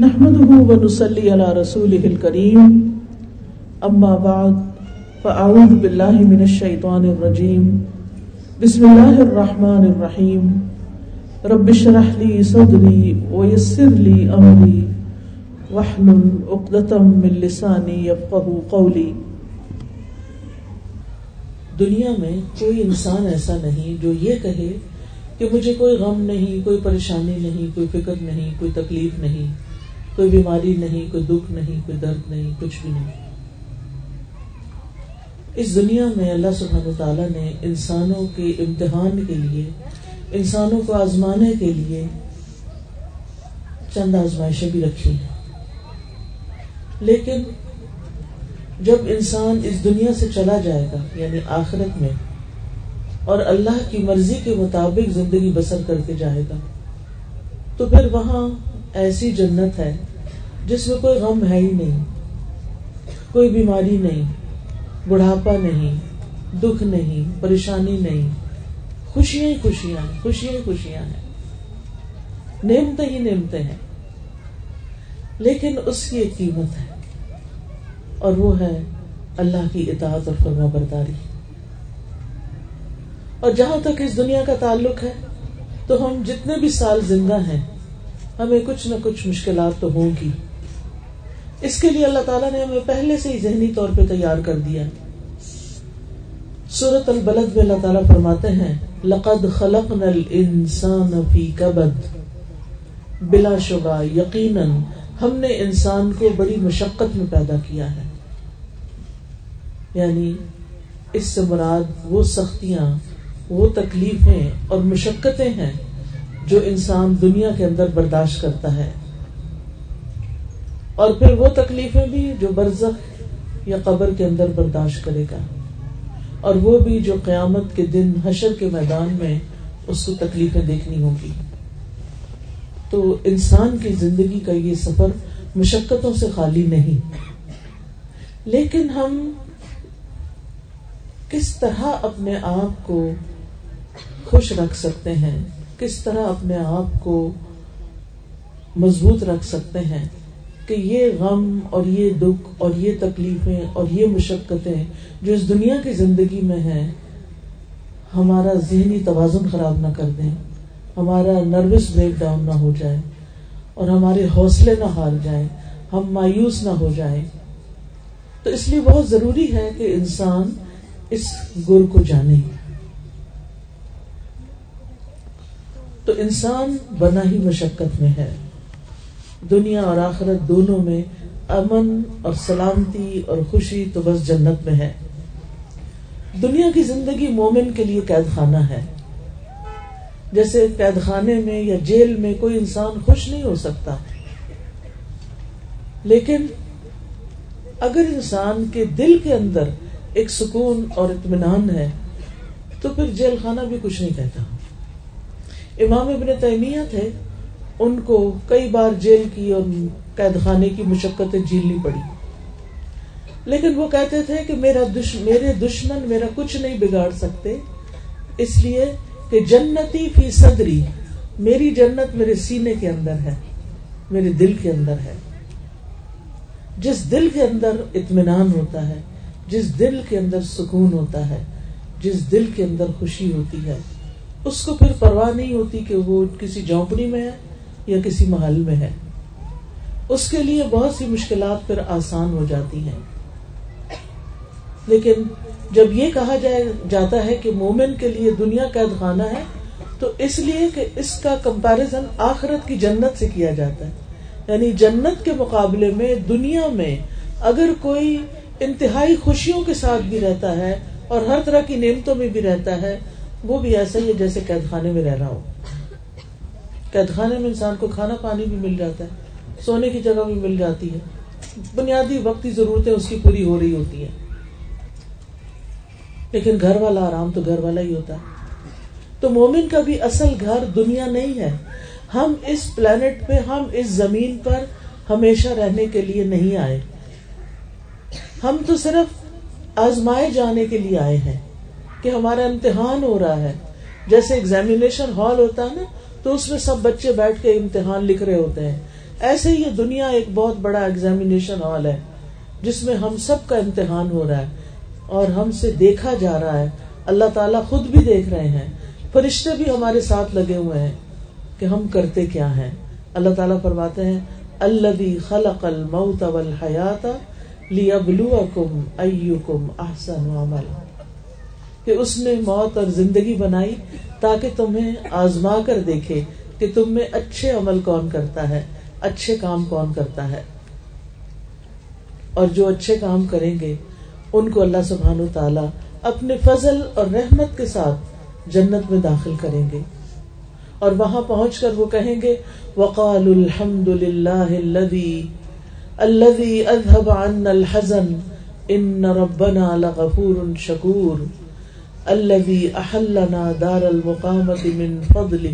نحمده ونصلي على رسوله الكريم. أما بعد، فأعوذ بالله من الشيطان الرجيم. بسم الله الرحمن الرحيم. رب اشرح لي صدري ويسر لي أمري. واحلل عقدة من لساني يفقه قولي. دنیا میں کوئی انسان ایسا نہیں جو یہ کہے کہ مجھے کوئی غم نہیں، کوئی پریشانی نہیں، کوئی فکر نہیں، کوئی تکلیف نہیں۔ کوئی بیماری نہیں، کوئی دکھ نہیں، کوئی درد نہیں، کچھ بھی نہیں۔ اس دنیا میں اللہ سبحانہ تعالیٰ نے انسانوں کے امتحان کے لیے، انسانوں کو آزمانے کے لیے چند آزمائشیں بھی رکھی ہیں۔ لیکن جب انسان اس دنیا سے چلا جائے گا یعنی آخرت میں، اور اللہ کی مرضی کے مطابق زندگی بسر کر کے جائے گا، تو پھر وہاں ایسی جنت ہے جس میں کوئی غم ہے ہی نہیں، کوئی بیماری نہیں، بڑھاپا نہیں، دکھ نہیں، پریشانی نہیں۔ خوشیاں ہی خوشیاں خوشیاں ہی خوشیاں ہیں۔ نعمتیں ہی نعمتیں ہیں۔ لیکن اس کی ایک قیمت ہے، اور وہ ہے اللہ کی اطاعت اور فرما برداری۔ اور جہاں تک اس دنیا کا تعلق ہے، تو ہم جتنے بھی سال زندہ ہیں ہمیں کچھ نہ کچھ مشکلات تو ہوں گی۔ اس کے لیے اللہ تعالیٰ نے ہمیں پہلے سے ہی ذہنی طور پہ تیار کر دیا۔ سورت البلد میں اللہ تعالیٰ فرماتے ہیں، لقد خلق نل انسان کبد بلا شبہ یقیناً ہم نے انسان کو بڑی مشقت میں پیدا کیا ہے۔ یعنی اس سے مراد وہ سختیاں، وہ تکلیفیں اور مشقتیں ہیں جو انسان دنیا کے اندر برداشت کرتا ہے۔ اور پھر وہ تکلیفیں بھی جو برزخ یا قبر کے اندر برداشت کرے گا۔ اور وہ بھی جو قیامت کے دن حشر کے میدان میں اس کو تکلیفیں دیکھنی ہوگی۔ تو انسان کی زندگی کا یہ سفر مشقتوں سے خالی نہیں۔ لیکن ہم کس طرح اپنے آپ کو خوش رکھ سکتے ہیں؟ کس طرح اپنے آپ کو مضبوط رکھ سکتے ہیں کہ یہ غم اور یہ دکھ اور یہ تکلیفیں اور یہ مشقتیں جو اس دنیا کی زندگی میں ہیں، ہمارا ذہنی توازن خراب نہ کر دیں، ہمارا نروس بریک ڈاؤن نہ ہو جائے اور ہمارے حوصلے نہ ہار جائیں، ہم مایوس نہ ہو جائیں۔ تو اس لیے بہت ضروری ہے کہ انسان اس گر کو جانے۔ تو انسان بنا ہی مشقت میں ہے۔ دنیا اور آخرت دونوں میں امن اور سلامتی اور خوشی تو بس جنت میں ہے۔ دنیا کی زندگی مومن کے لیے قید خانہ ہے۔ جیسے قید خانے میں یا جیل میں کوئی انسان خوش نہیں ہو سکتا۔ لیکن اگر انسان کے دل کے اندر ایک سکون اور اطمینان ہے، تو پھر جیل خانہ بھی کچھ نہیں کہتا۔ امام ابن تیمیہ تھے، ان کو کئی بار جیل کی اور قید خانے کی مشقتیں جھیلنی پڑی۔ لیکن وہ کہتے تھے کہ میرا میرے دشمن میرا کچھ نہیں بگاڑ سکتے، اس لیے کہ جنتی فی صدری، میری جنت میرے سینے کے اندر ہے، میرے دل کے اندر ہے۔ جس دل کے اندر اطمینان ہوتا ہے، جس دل کے اندر سکون ہوتا ہے، جس دل کے اندر خوشی ہوتی ہے اس کو پھر پرواہ نہیں ہوتی کہ وہ کسی جھونپڑی میں ہے یا کسی محل میں ہے۔ اس کے لیے بہت سی مشکلات پھر آسان ہو جاتی ہیں۔ لیکن جب یہ کہا جائے، جاتا ہے کہ مومن کے لیے دنیا قید خانہ ہے، تو اس لیے کہ اس کا کمپیرزن آخرت کی جنت سے کیا جاتا ہے۔ یعنی جنت کے مقابلے میں دنیا میں اگر کوئی انتہائی خوشیوں کے ساتھ بھی رہتا ہے اور ہر طرح کی نعمتوں میں بھی رہتا ہے وہ بھی ایسا ہی ہے جیسے قید خانے میں رہ رہا ہو۔ قید خانے میں انسان کو کھانا پانی بھی مل جاتا ہے، سونے کی جگہ بھی مل جاتی ہے۔ بنیادی وقتی ضرورتیں اس کی پوری ہو رہی ہوتی ہیں۔ لیکن گھر والا آرام تو گھر والا ہی ہوتا ہے۔ تو مومن کا بھی اصل گھر دنیا نہیں ہے۔ ہم اس پلانٹ پہ، ہم اس زمین پر ہمیشہ رہنے کے لیے نہیں آئے۔ ہم تو صرف آزمائے جانے کے لیے آئے ہیں۔ کہ ہمارا امتحان ہو رہا ہے۔ جیسے ایگزامینیشن ہال ہوتا ہے نا، تو اس میں سب بچے بیٹھ کے امتحان لکھ رہے ہوتے ہیں۔ ایسے یہ دنیا ایک بہت بڑا ایگزامینیشن ہال ہے، جس میں ہم سب کا امتحان ہو رہا ہے اور ہم سے دیکھا جا رہا ہے۔ اللہ تعالیٰ خود بھی دیکھ رہے ہیں۔ فرشتے بھی ہمارے ساتھ لگے ہوئے ہیں کہ ہم کرتے کیا ہیں۔ اللہ تعالیٰ فرماتے ہیں اللہ خلق الموت والحیات لیبلوکم ایوکم احسن عمل۔ کہ اس نے موت اور زندگی بنائی تاکہ تمہیں آزما کر دیکھے کہ تم میں اچھے عمل کون کرتا ہے، اچھے کام کون کرتا ہے۔ اور جو اچھے کام کریں گے، ان کو اللہ سبحان و تعالی اپنے فضل اور رحمت کے ساتھ جنت میں داخل کریں گے۔ اور وہاں پہنچ کر وہ کہیں گے وقال الحمد للہ الذي اذهب عنا الحزن ان ربنا لغفور شكور۔ الذي احلنا دار المقامه من فضله.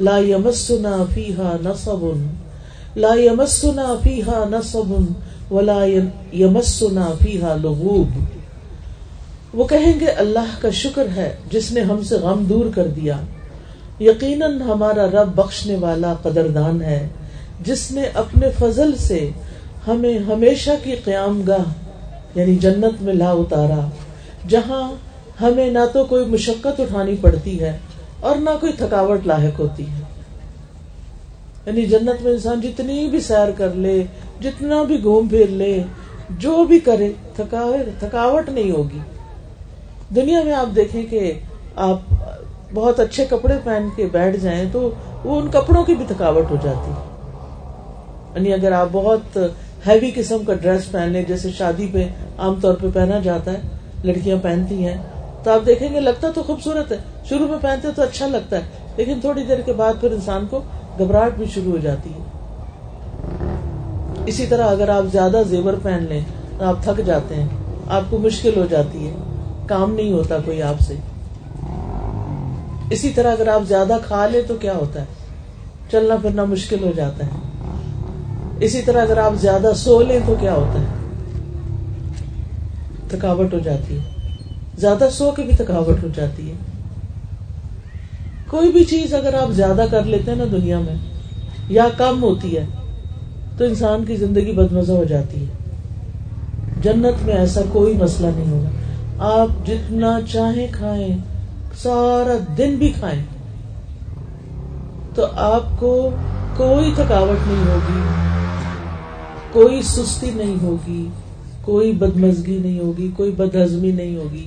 لا يمسنا فيها نصب، لا يمسنا فيها نصب، ولا يمسنا فيها لغوب. وہ کہیں گے، اللہ کا شکر ہے جس نے ہم سے غم دور کر دیا۔ یقیناً ہمارا رب بخشنے والا قدردان ہے، جس نے اپنے فضل سے ہمیں ہمیشہ کی قیام گاہ یعنی جنت میں لا اتارا، جہاں ہمیں نہ تو کوئی مشقت اٹھانی پڑتی ہے اور نہ کوئی تھکاوٹ لاحق ہوتی ہے۔ یعنی جنت میں انسان جتنی بھی سیر کر لے، جتنا بھی گھوم پھر لے، جو بھی کرے تھکاوٹ نہیں ہوگی۔ دنیا میں آپ دیکھیں کہ آپ بہت اچھے کپڑے پہن کے بیٹھ جائیں تو وہ ان کپڑوں کی بھی تھکاوٹ ہو جاتی۔ ہے یعنی اگر آپ بہت ہیوی قسم کا ڈریس پہن لیں، جیسے شادی پہ عام طور پہ پہنا جاتا ہے، لڑکیاں پہنتی ہیں تو آپ دیکھیں گے لگتا تو خوبصورت ہے، شروع میں پہنتے تو اچھا لگتا ہے، لیکن تھوڑی دیر کے بعد پھر انسان کو گھبراہٹ بھی شروع ہو جاتی ہے۔ اسی طرح اگر آپ زیادہ زیور پہن لیں تو آپ تھک جاتے ہیں، آپ کو مشکل ہو جاتی ہے، کام نہیں ہوتا کوئی آپ سے۔ اسی طرح اگر آپ زیادہ کھا لیں تو کیا ہوتا ہے؟ چلنا پھرنا مشکل ہو جاتا ہے۔ اسی طرح اگر آپ زیادہ سو لیں تو کیا ہوتا ہے؟ تھکاوٹ ہو جاتی ہے۔ زیادہ سو کے بھی تھکاوٹ ہو جاتی ہے۔ کوئی بھی چیز اگر آپ زیادہ کر لیتے ہیں نا دنیا میں، یا کم ہوتی ہے، تو انسان کی زندگی بدمزہ ہو جاتی ہے۔ جنت میں ایسا کوئی مسئلہ نہیں ہوگا۔ آپ جتنا چاہیں کھائیں، سارا دن بھی کھائیں، تو آپ کو کوئی تھکاوٹ نہیں ہوگی، کوئی سستی نہیں ہوگی، کوئی بدمزگی نہیں ہوگی، کوئی بدہضمی نہیں ہوگی۔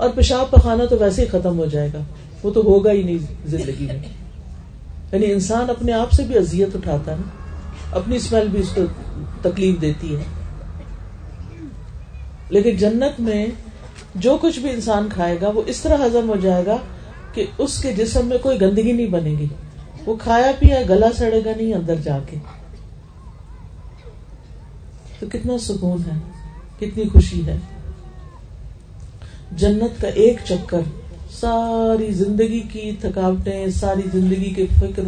اور پیشاب پخانا تو ویسے ہی ختم ہو جائے گا۔ وہ تو ہوگا ہی نہیں زندگی میں۔ یعنی انسان اپنے آپ سے بھی اذیت اٹھاتا ہے اپنی اسمیل بھی اس کو تکلیف دیتی ہے۔ لیکن جنت میں جو کچھ بھی انسان کھائے گا، وہ اس طرح ہزم ہو جائے گا کہ اس کے جسم میں کوئی گندگی نہیں بنے گی۔ وہ کھایا پیا گلا سڑے گا نہیں اندر جا کے۔ تو کتنا سکون ہے، کتنی خوشی ہے۔ جنت کا ایک چکر، ساری زندگی کی تھکاوٹیں، ساری زندگی کے فکر،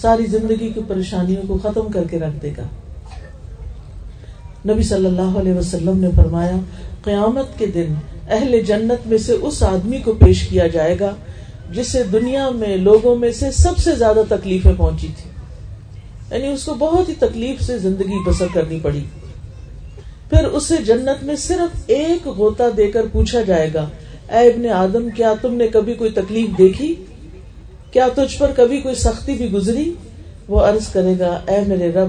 ساری زندگی کی پریشانیوں کو ختم کر کے رکھ دے گا۔ نبی صلی اللہ علیہ وسلم نے فرمایا، قیامت کے دن اہل جنت میں سے اس آدمی کو پیش کیا جائے گا جسے دنیا میں لوگوں میں سے سب سے زیادہ تکلیفیں پہنچی تھی یعنی اس کو بہت ہی تکلیف سے زندگی بسر کرنی پڑی۔ پھر اسے جنت میں صرف ایک غوطہ دے کر پوچھا جائے گا، اے ابن آدم، کیا تم نے کبھی کوئی تکلیف دیکھی؟ کیا تجھ پر کبھی کوئی سختی بھی گزری؟ وہ عرض کرے گا، اے میرے رب،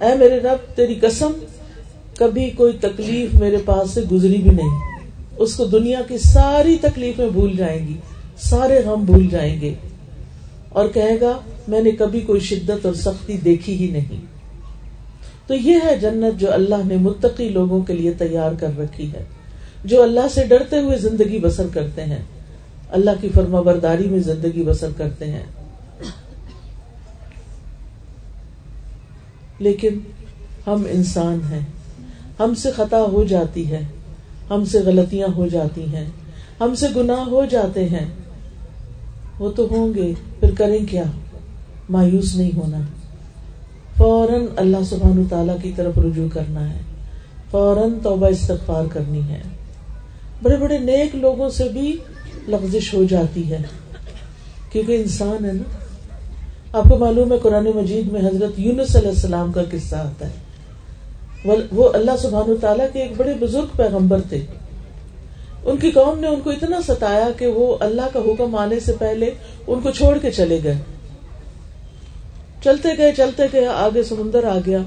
اے میرے رب، تیری قسم، کبھی کوئی تکلیف میرے پاس سے گزری بھی نہیں۔ اس کو دنیا کی ساری تکلیفیں بھول جائیں گی، سارے غم بھول جائیں گے۔ اور کہے گا، میں نے کبھی کوئی شدت اور سختی دیکھی ہی نہیں۔ تو یہ ہے جنت جو اللہ نے متقی لوگوں کے لیے تیار کر رکھی ہے، جو اللہ سے ڈرتے ہوئے زندگی بسر کرتے ہیں۔ اللہ کی فرما برداری میں زندگی بسر کرتے ہیں۔ لیکن ہم انسان ہیں۔ ہم سے خطا ہو جاتی ہے۔ ہم سے غلطیاں ہو جاتی ہیں۔ ہم سے گناہ ہو جاتے ہیں۔ وہ تو ہوں گے، پھر کریں کیا؟ مایوس نہیں ہونا۔ فوراً اللہ سبحان تعالی کی طرف رجوع کرنا ہے۔ فوراً توبہ استغفار کرنی ہے۔ بڑے بڑے نیک لوگوں سے بھی لفزش ہو جاتی ہے۔ کیونکہ انسان ہے نا۔ آپ کو معلوم ہے قرآن مجید میں حضرت یونس علیہ السلام کا قصہ آتا ہے۔ وہ اللہ سبحان تعالیٰ کے ایک بڑے بزرگ پیغمبر تھے۔ ان کی قوم نے ان کو اتنا ستایا کہ وہ اللہ کا حکم آنے سے پہلے ان کو چھوڑ کے چلے گئے۔ چلتے گئے چلتے گئے، آگے سمندر آ گیا۔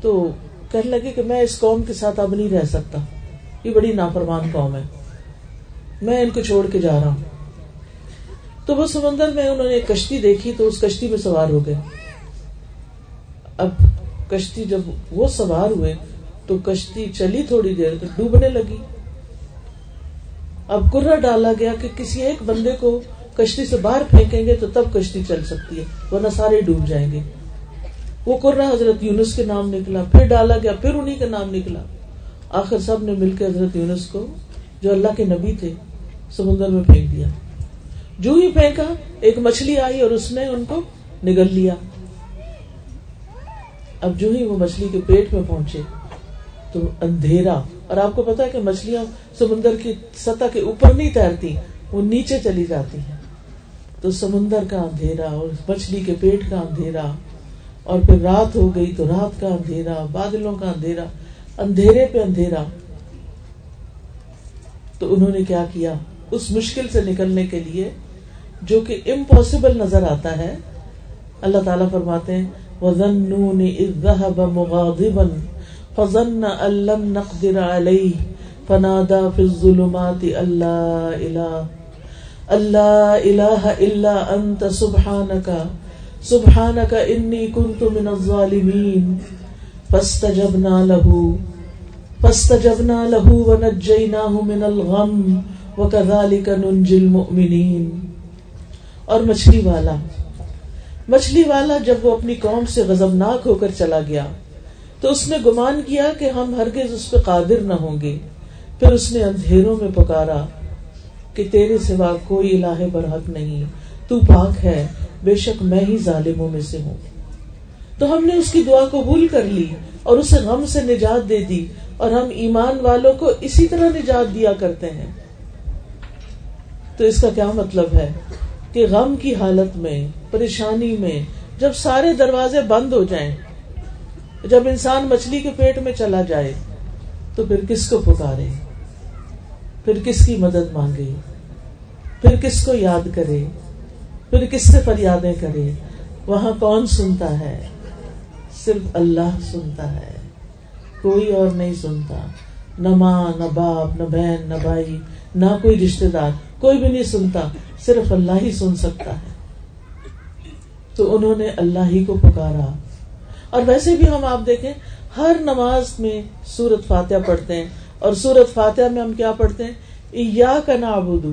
تو کہنے لگے کہ میں اس قوم کے ساتھ اب نہیں رہ سکتا۔ یہ بڑی نافرمان قوم ہے۔ میں ان کو چھوڑ کے جا رہا ہوں۔ تو وہ سمندر میں انہوں نے ایک کشتی دیکھی تو اس کشتی میں سوار ہو گئے۔ اب کشتی جب وہ سوار ہوئے تو کشتی چلی تھوڑی دیر تو ڈوبنے لگی۔ اب کرا ڈالا گیا کہ کسی ایک بندے کو کشتی سے باہر پھینکیں گے تو تب کشتی چل سکتی ہے، ورنہ سارے ڈوب جائیں گے۔ وہ کرا حضرت یونس کے نام نکلا، پھر ڈالا گیا، پھر انہیں کا نام نکلا۔ آخر سب نے مل کے حضرت یونس کو، جو اللہ کے نبی تھے، سمندر میں پھینک دیا۔ جو ہی پھینکا، ایک مچھلی آئی اور اس نے ان کو نگل لیا۔ اب جو ہی وہ مچھلی کے پیٹ میں پہنچے، تو اندھیرا۔ اور آپ کو پتا ہے کہ مچھلیاں سمندر کی سطح کے اوپر نہیں تیرتی، وہ نیچے چلی جاتی ہیں۔ تو سمندر کا اندھیرا اور مچھلی کے پیٹ کا اندھیرا اور پھر رات ہو گئی تو رات کا اندھیرا، بادلوں کا اندھیرا، اندھیرے پہ اندھیرا۔ تو انہوں نے کیا کیا؟ اس مشکل سے نکلنے کے لیے جو کہ امپاسبل نظر آتا ہے، اللہ تعالیٰ فرماتے ہیں فنادا في الظلمات اللہ الہ اللہ الہ الا انت سبحانك سبحانك انی كنت من الظالمین، فاستجبنا له فاستجبنا له ونجيناه من الغم وكذلك ننجي المؤمنين اور مچھلی والا مچھلی والا جب وہ اپنی قوم سے غزبناک ہو کر چلا گیا، تو اس نے گمان کیا کہ ہم ہرگز اس پہ قادر نہ ہوں گے۔ پھر اس نے اندھیروں میں پکارا۔ کہ تیرے سوا کوئی الہ برحق نہیں، تو پاک ہے، بے شک میں ہی ظالموں میں سے ہوں۔ تو ہم نے اس کی دعا قبول کر لی اور اسے غم سے نجات دے دی اور ہم ایمان والوں کو اسی طرح نجات دیا کرتے ہیں۔ تو اس کا کیا مطلب ہے؟ کہ غم کی حالت میں، پریشانی میں، جب سارے دروازے بند ہو جائیں، جب انسان مچھلی کے پیٹ میں چلا جائے، تو پھر کس کو پکارے پھر کس کی مدد مانگے؟ پھر کس کو یاد کرے؟ پھر کس سے فریادیں کرے؟ وہاں کون سنتا ہے؟ صرف اللہ سنتا ہے۔ کوئی اور نہیں سنتا۔ نہ ماں، نہ باپ، نہ بہن، نہ بھائی، نہ کوئی رشتے دار، کوئی بھی نہیں سنتا۔ صرف اللہ ہی سن سکتا ہے۔ تو انہوں نے اللہ ہی کو پکارا۔ اور ویسے بھی ہم آپ دیکھیں، ہر نماز میں سورت فاتحہ پڑھتے ہیں۔ اور سورت فاتحہ میں ہم کیا پڑھتے ہیں؟ ایا کا نابودو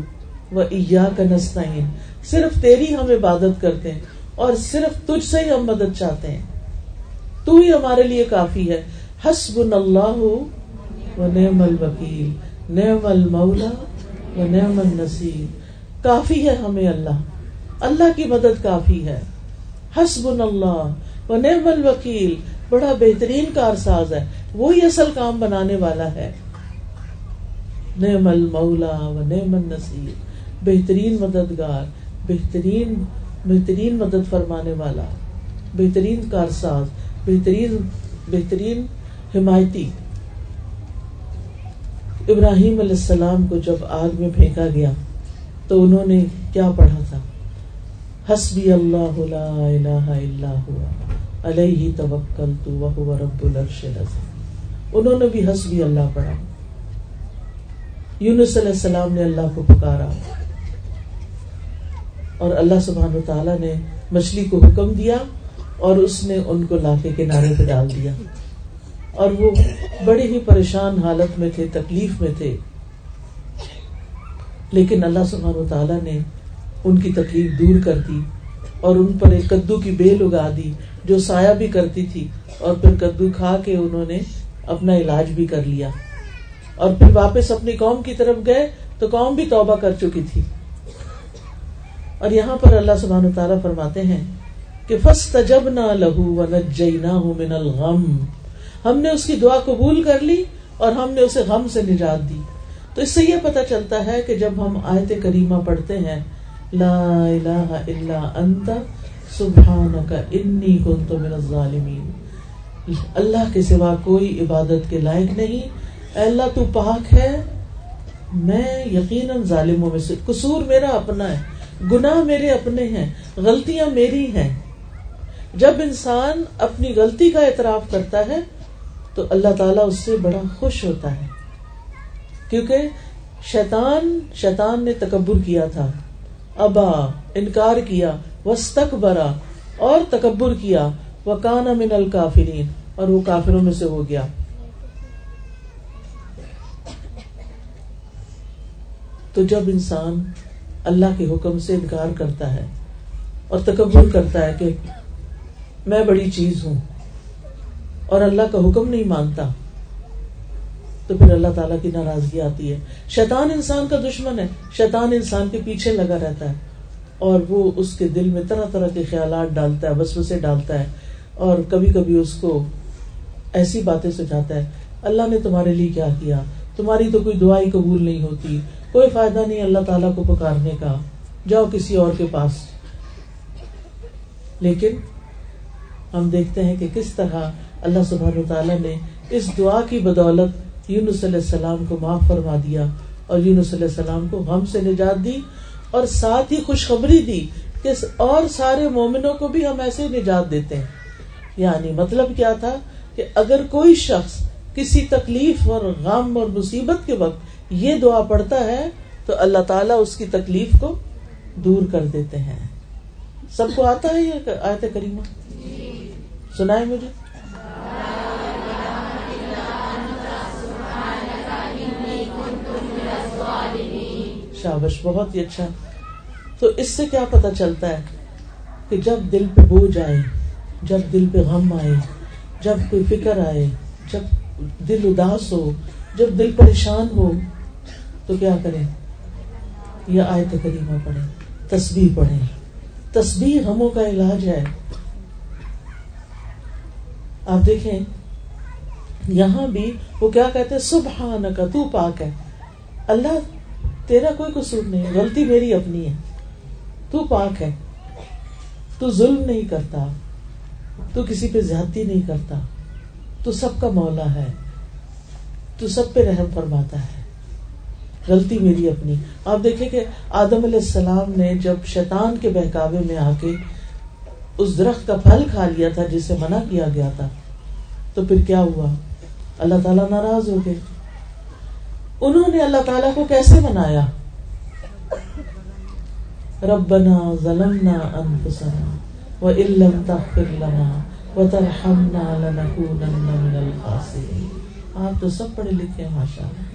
و ایا کا نستعین صرف تیری ہم عبادت کرتے ہیں اور صرف تجھ سے ہی ہم مدد چاہتے ہیں۔ تو ہی ہمارے لیے کافی ہے۔ حسب اللہ و نعم الوکیل، نعم المولا و نعم النصیر۔ کافی ہے ہمیں اللہ۔ اللہ کی مدد کافی ہے۔ حسب اللہ و نعم الوکیل، بڑا بہترین کارساز ہے۔ وہی اصل کام بنانے والا ہے۔ نعم المولا و نعم النصیر، بہترین مددگار، بہترین بہترین مدد فرمانے والا، بہترین کارساز، بہترین بہترین حمایتی۔ ابراہیم علیہ السلام کو جب آگ میں پھینکا گیا تو انہوں نے کیا پڑھا تھا؟ حسبی اللہ لا الہ الا ہوا، علیہ توکلت وهو رب العرش العظیم۔ انہوں نے بھی حسبی اللہ پڑھا۔ یونس علیہ السلام نے اللہ کو پکارا اور اللہ سبحانہ تعالیٰ نے مچھلی کو حکم دیا اور اس نے ان کو لا کے کنارے پہ ڈال دیا اور وہ بڑی ہی پریشان حالت میں تھے، تکلیف میں تھے۔ لیکن اللہ سبحانہ و تعالیٰ نے ان کی تکلیف دور کر دی اور ان پر ایک کدو کی بیل اگا دی جو سایہ بھی کرتی تھی اور پھر کدو کھا کے انہوں نے اپنا علاج بھی کر لیا۔ اور پھر واپس اپنی قوم کی طرف گئے تو قوم بھی توبہ کر چکی تھی۔ اور یہاں پر اللہ سبحانہ تعالیٰ فرماتے ہیں کہ فس تجب نہ لہو و نہ من الغم۔ ہم نے اس کی دعا قبول کر لی اور ہم نے اسے غم سے نجات دی۔ تو اس سے یہ پتا چلتا ہے کہ جب ہم آیت کریمہ پڑھتے ہیں، لا الہ الا انت، سبحانک انی کنت من الظالمین۔ اللہ کے سوا کوئی عبادت کے لائق نہیں اے اللہ تو پاک ہے، میں یقیناً ظالموں میں سے، قصور میرا اپنا ہے، گناہ میرے اپنے ہیں، غلطیاں میری ہیں۔ جب انسان اپنی غلطی کا اعتراف کرتا ہے، تو اللہ تعالیٰ اس سے بڑا خوش ہوتا ہے۔ کیونکہ شیطان شیطان نے تکبر کیا تھا۔ ابا، انکار کیا وسط برا اور تکبر کیا۔ وہ کانا من الکافرین، اور وہ کافروں میں سے ہو گیا۔ تو جب انسان اللہ کے حکم سے انکار کرتا ہے اور تکبر کرتا ہے کہ میں بڑی چیز ہوں اور اللہ کا حکم نہیں مانتا، تو پھر اللہ تعالیٰ کی ناراضگی آتی ہے۔ شیطان انسان کا دشمن ہے، شیطان انسان کے پیچھے لگا رہتا ہے اور وہ اس کے دل میں طرح طرح کے خیالات ڈالتا ہے بس بسے ڈالتا ہے اور کبھی کبھی اس کو ایسی باتیں سکھاتا ہے، اللہ نے تمہارے لیے کیا کیا؟ تمہاری تو کوئی دعائی قبول نہیں ہوتی کوئی فائدہ نہیں اللہ تعالیٰ کو پکارنے کا۔ جاؤ کسی اور کے پاس۔ لیکن ہم دیکھتے ہیں کہ کس طرح اللہ سبحانہ تعالیٰ نے اس دعا کی بدولت یونس علیہ السلام کو معاف فرما دیا اور یونس علیہ السلام کو ہم سے نجات دی اور ساتھ ہی خوشخبری دی کہ اور سارے مومنوں کو بھی ہم ایسے نجات دیتے ہیں۔ یعنی مطلب کیا تھا کہ اگر کوئی شخص کسی تکلیف اور غم اور مصیبت کے وقت یہ دعا پڑھتا ہے تو اللہ تعالیٰ اس کی تکلیف کو دور کر دیتے ہیں۔ سب کو آتا ہے یہ آیت کریمہ؟ سنائے مجھے۔ شابش، بہت ہی اچھا۔ تو اس سے کیا پتا چلتا ہے کہ جب دل پہ بوجھ آئے جب دل پہ غم آئے، جب کوئی فکر آئے، جب دل اداس ہو، جب دل پریشان ہو تو کیا کریں؟ یہ آئے کریمہ پڑھیں، تسبیح پڑھیں۔ تسبیح ہموں کا علاج ہے۔ آپ دیکھیں، یہاں بھی وہ کیا کہتے سبحان کا تو پاک ہے۔ اللہ، تیرا کوئی قصور نہیں، غلطی میری اپنی ہے۔ تو پاک ہے۔ تو ظلم نہیں کرتا۔ تو کسی پہ زیادتی نہیں کرتا۔ تو سب کا مولا ہے۔ تو سب پہ رحم فرماتا ہے۔ غلطی میری اپنی۔ آپ دیکھیں کہ آدم علیہ السلام نے جب شیطان کے بہکاوے میں آ کے اس درخت کا پھل کھا لیا تھا جسے منع کیا گیا تھا، تو پھر کیا ہوا؟ اللہ تعالیٰ ناراض ہو گئے۔ انہوں نے اللہ تعالیٰ کو کیسے منایا؟ ربنا ظلمنا انفسنا وَإِلَّمْ تَغْفِرْ لَنَا وَتَرْحَمْنَا لَنَكُونَنَّ مِنَ الْخَاسِرِينَ آپ تو سب پڑھے لکھے ہیں ماشاء اللہ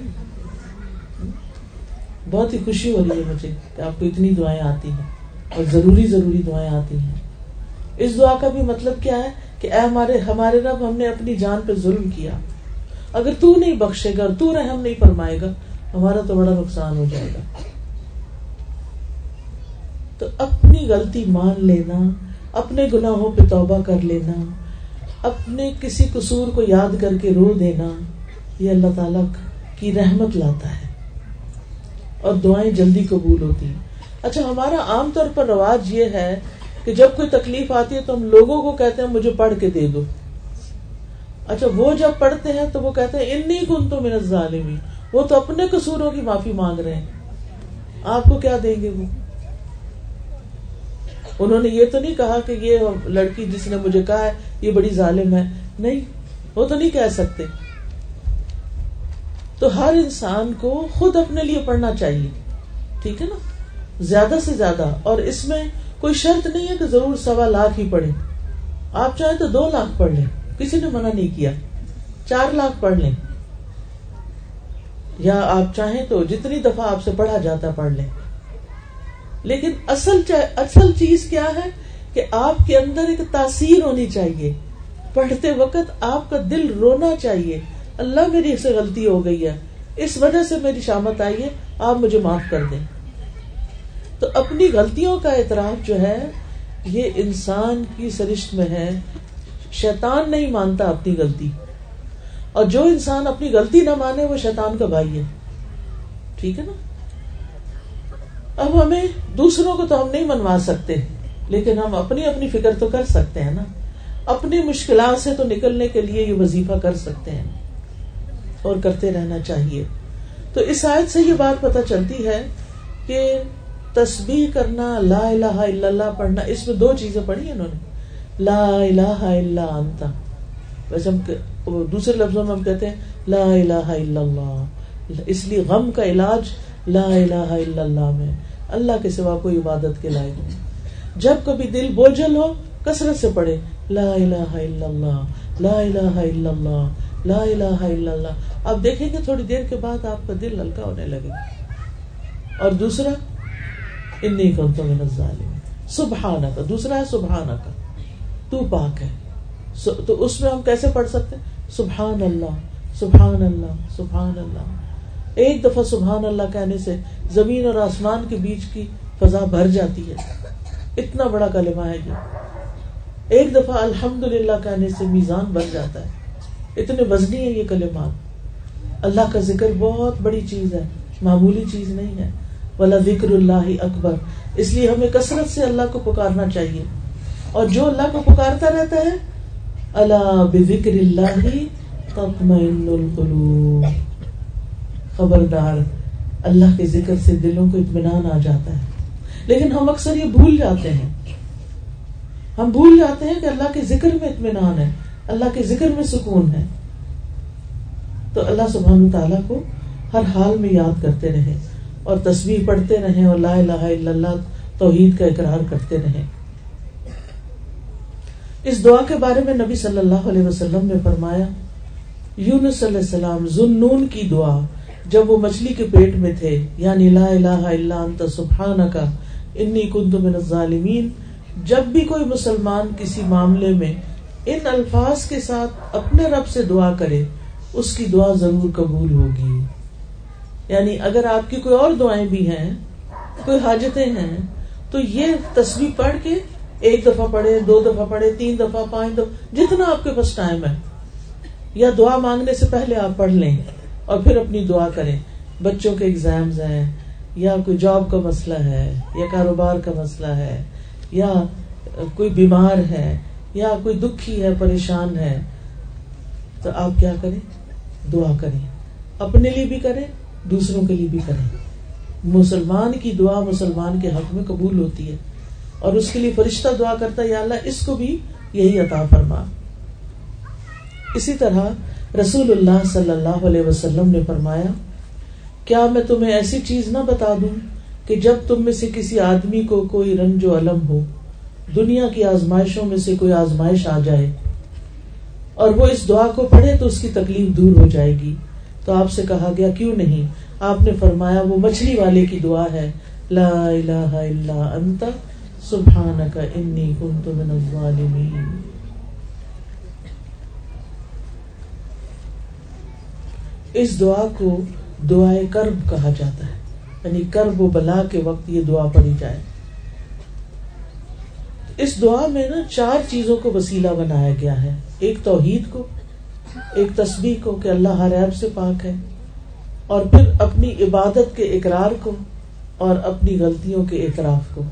بہت ہی خوشی ہو رہی ہے مجھے کہ آپ کو اتنی دعائیں آتی ہیں اور ضروری ضروری دعائیں آتی ہیں۔ اس دعا کا بھی مطلب کیا ہے کہ اے ہمارے ہمارے رب ہم نے اپنی جان پہ ظلم کیا۔ اگر تو نہیں بخشے گا تو رحم نہیں فرمائے گا، ہمارا تو بڑا نقصان ہو جائے گا۔ تو اپنی غلطی مان لینا، اپنے گناہوں پہ توبہ کر لینا، اپنے کسی قصور کو یاد کر کے رو دینا، یہ اللہ تعالی کی رحمت لاتا ہے۔ اور دعائیں جلدی قبول ہوتی ہیں۔ اچھا ہمارا عام طور پر رواج یہ ہے کہ جب کوئی تکلیف آتی ہے تو ہم لوگوں کو کہتے ہیں، مجھے پڑھ کے دے دو۔ اچھا وہ جب پڑھتے ہیں تو وہ کہتے ہیں، انی کن تو میرا ظالمی وہ تو اپنے قصوروں کی معافی مانگ رہے ہیں۔ آپ کو کیا دیں گے وہ؟ انہوں نے یہ تو نہیں کہا کہ یہ لڑکی جس نے مجھے کہا ہے، یہ بڑی ظالم ہے۔ نہیں، وہ تو نہیں کہہ سکتے۔ تو ہر انسان کو خود اپنے لیے پڑھنا چاہیے۔ ٹھیک ہے نا؟ زیادہ سے زیادہ۔ اور اس میں کوئی شرط نہیں ہے کہ ضرور سوا لاکھ ہی پڑھے آپ چاہیں تو دو لاکھ پڑھ لیں۔ کسی نے منع نہیں کیا۔ چار لاکھ پڑھ لیں۔ یا آپ چاہیں تو جتنی دفعہ آپ سے پڑھا جاتا پڑھ لیں۔ لیکن اصل اصل چیز کیا ہے کہ آپ کے اندر ایک تاثیر ہونی چاہیے۔ پڑھتے وقت آپ کا دل رونا چاہیے۔ اللہ میری سے غلطی ہو گئی ہے۔ اس وجہ سے میری شامت آئی ہے۔ آپ مجھے معاف کر دیں۔ تو اپنی غلطیوں کا اعتراف جو ہے، یہ انسان کی سرشت میں ہے۔ شیطان نہیں مانتا اپنی غلطی۔ اور جو انسان اپنی غلطی نہ مانے، وہ شیطان کا بھائی ہے۔ ٹھیک ہے نا؟ اب ہمیں دوسروں کو تو ہم نہیں منوا سکتے، لیکن ہم اپنی اپنی فکر تو کر سکتے ہیں نا۔ اپنی مشکلات سے تو نکلنے کے لیے یہ وظیفہ کر سکتے ہیں۔ اور کرتے رہنا چاہیے۔ تو اس آیت سے یہ بات پتہ چلتی ہے کہ تسبیح کرنا، لا الہ الا اللہ پڑھنا، اس میں دو چیزیں پڑھی انہوں نے۔ لا الہ الا انتا ویسے ہم دوسرے لفظوں میں ہم کہتے ہیں، لا الہ الا اللہ۔ اس لیے غم کا علاج لا الہ الا اللہ میں اللہ کے سوا کوئی عبادت کے لائق نہیں۔ جب کبھی دل بوجھل ہو، کثرت سے پڑھے لا الہ الا اللہ، لا الہ الا اللہ۔ لا الہ الا اللہ۔ آپ دیکھیں گے تھوڑی دیر کے بعد آپ کا دل ہلکا ہونے لگے۔ اور دوسرا، انی کنتو من الظالمین۔ سبحانہ کا دوسرا ہے سبحانہ کا تو پاک ہے۔ تو اس میں ہم کیسے پڑھ سکتے سبحان اللہ سبحان اللہ سبحان اللہ۔ ایک دفعہ سبحان اللہ کہنے سے زمین اور آسمان کے بیچ کی فضا بھر جاتی ہے۔ اتنا بڑا کلمہ ہے یہ۔ ایک دفعہ الحمد للہ کہنے سے میزان بن جاتا ہے۔ اتنے وزنی ہے یہ کلمات۔ اللہ کا ذکر بہت بڑی چیز ہے، معمولی چیز نہیں ہے۔ ولا ذکر اللہ اکبر اس لیے ہمیں کثرت سے اللہ کو پکارنا چاہیے۔ اور جو اللہ کو پکارتا رہتا ہے اللہ بکر اللہ خبردار، اللہ کے ذکر سے دلوں کو اطمینان آ جاتا ہے۔ لیکن ہم اکثر یہ بھول جاتے ہیں۔ ہم بھول جاتے ہیں کہ اللہ کے ذکر میں اطمینان ہے۔ اللہ کے ذکر میں سکون ہے۔ تو اللہ سبحان تعالیٰ کو ہر حال میں یاد کرتے رہے اور تصویر پڑھتے رہے اور لا الہ الا اللہ توحید کا اقرار کرتے رہے۔ اس دعا کے بارے میں نبی صلی اللہ علیہ وسلم نے فرمایا، یونس علیہ السلام ذنون کی دعا جب وہ مچھلی کے پیٹ میں تھے یعنی لا الہ الا انت سبحانک، انی کنت من الظالمین، جب بھی کوئی مسلمان کسی معاملے میں ان الفاظ کے ساتھ اپنے رب سے دعا کرے، اس کی دعا ضرور قبول ہوگی۔ یعنی اگر آپ کی کوئی اور دعائیں بھی ہیں، کوئی حاجتیں ہیں، تو یہ تصویر پڑھ کے ایک دفعہ پڑھے، دو دفعہ پڑھے، تین دفعہ، پانچ دفعہ، جتنا آپ کے پاس ٹائم ہے۔ یا دعا مانگنے سے پہلے آپ پڑھ لیں اور پھر اپنی دعا کریں۔ بچوں کے ایگزامز ہیں، یا کوئی جاب کا مسئلہ ہے، یا کاروبار کا مسئلہ ہے، یا کوئی بیمار ہے یا کوئی دکھی ہے، پریشان ہے، تو آپ کیا کریں؟ دعا کریں۔ اپنے لیے بھی کریں، دوسروں کے لیے بھی کریں۔ مسلمان کی دعا مسلمان کے حق میں قبول ہوتی ہے۔ اور اس کے لیے فرشتہ دعا کرتا ہے، یا اللہ، اس کو بھی یہی عطا فرما۔ اسی طرح رسول اللہ صلی اللہ علیہ وسلم نے فرمایا، کیا میں تمہیں ایسی چیز نہ بتا دوں کہ جب تم میں سے کسی آدمی کو کوئی رنج و علم ہو دنیا کی آزمائشوں میں سے کوئی آزمائش آ جائے اور وہ اس دعا کو پڑھے تو اس کی تکلیف دور ہو جائے گی۔ تو آپ سے کہا گیا، کیوں نہیں؟ آپ نے فرمایا، وہ مچھلی والے کی دعا ہے۔ لا الہ الا انت، سبحانک انی کنت من الظالمین۔ اس دعا کو دعائے کرب کہا جاتا ہے۔ یعنی کرب و بلا کے وقت یہ دعا پڑھی جائے۔ اس دعا میں نا چار چیزوں کو وسیلہ بنایا گیا ہے۔ ایک توحید کو، ایک تصویر کو کہ اللہ ہر عیب سے پاک ہے، اور پھر اپنی عبادت کے اقرار کو اور اپنی غلطیوں کے اعتراف کو۔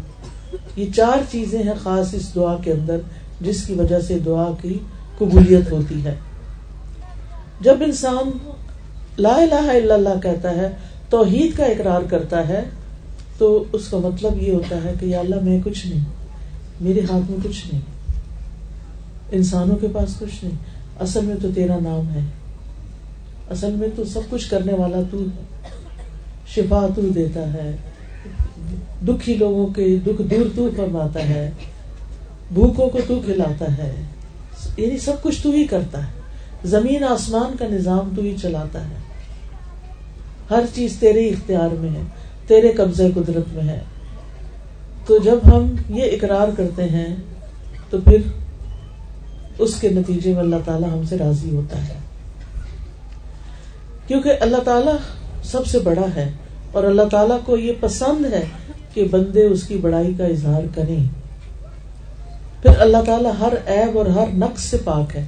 یہ چار چیزیں ہیں خاص اس دعا کے اندر، جس کی وجہ سے دعا کی قبولیت ہوتی ہے۔ جب انسان لا الہ الا اللہ کہتا ہے، توحید کا اقرار کرتا ہے، تو اس کا مطلب یہ ہوتا ہے کہ یا اللہ میں کچھ نہیں۔ میرے ہاتھ میں کچھ نہیں۔ انسانوں کے پاس کچھ نہیں۔ اصل میں تو تیرا نام ہے۔ اصل میں تو سب کچھ کرنے والا تو ہے شفا تو دیتا ہے۔ دکھی لوگوں کے دکھ دور تو فرماتا ہے۔ بھوکوں کو تو کھلاتا ہے۔ یعنی سب کچھ تو ہی کرتا ہے۔ زمین آسمان کا نظام تو ہی چلاتا ہے۔ ہر چیز تیرے اختیار میں ہے، تیرے قبضے قدرت میں ہے۔ تو جب ہم یہ اقرار کرتے ہیں، تو پھر اس کے نتیجے میں اللہ تعالیٰ ہم سے راضی ہوتا ہے۔ کیونکہ اللہ تعالیٰ سب سے بڑا ہے اور اللہ تعالیٰ کو یہ پسند ہے کہ بندے اس کی بڑائی کا اظہار کریں۔ پھر اللہ تعالیٰ ہر عیب اور ہر نقص سے پاک ہے۔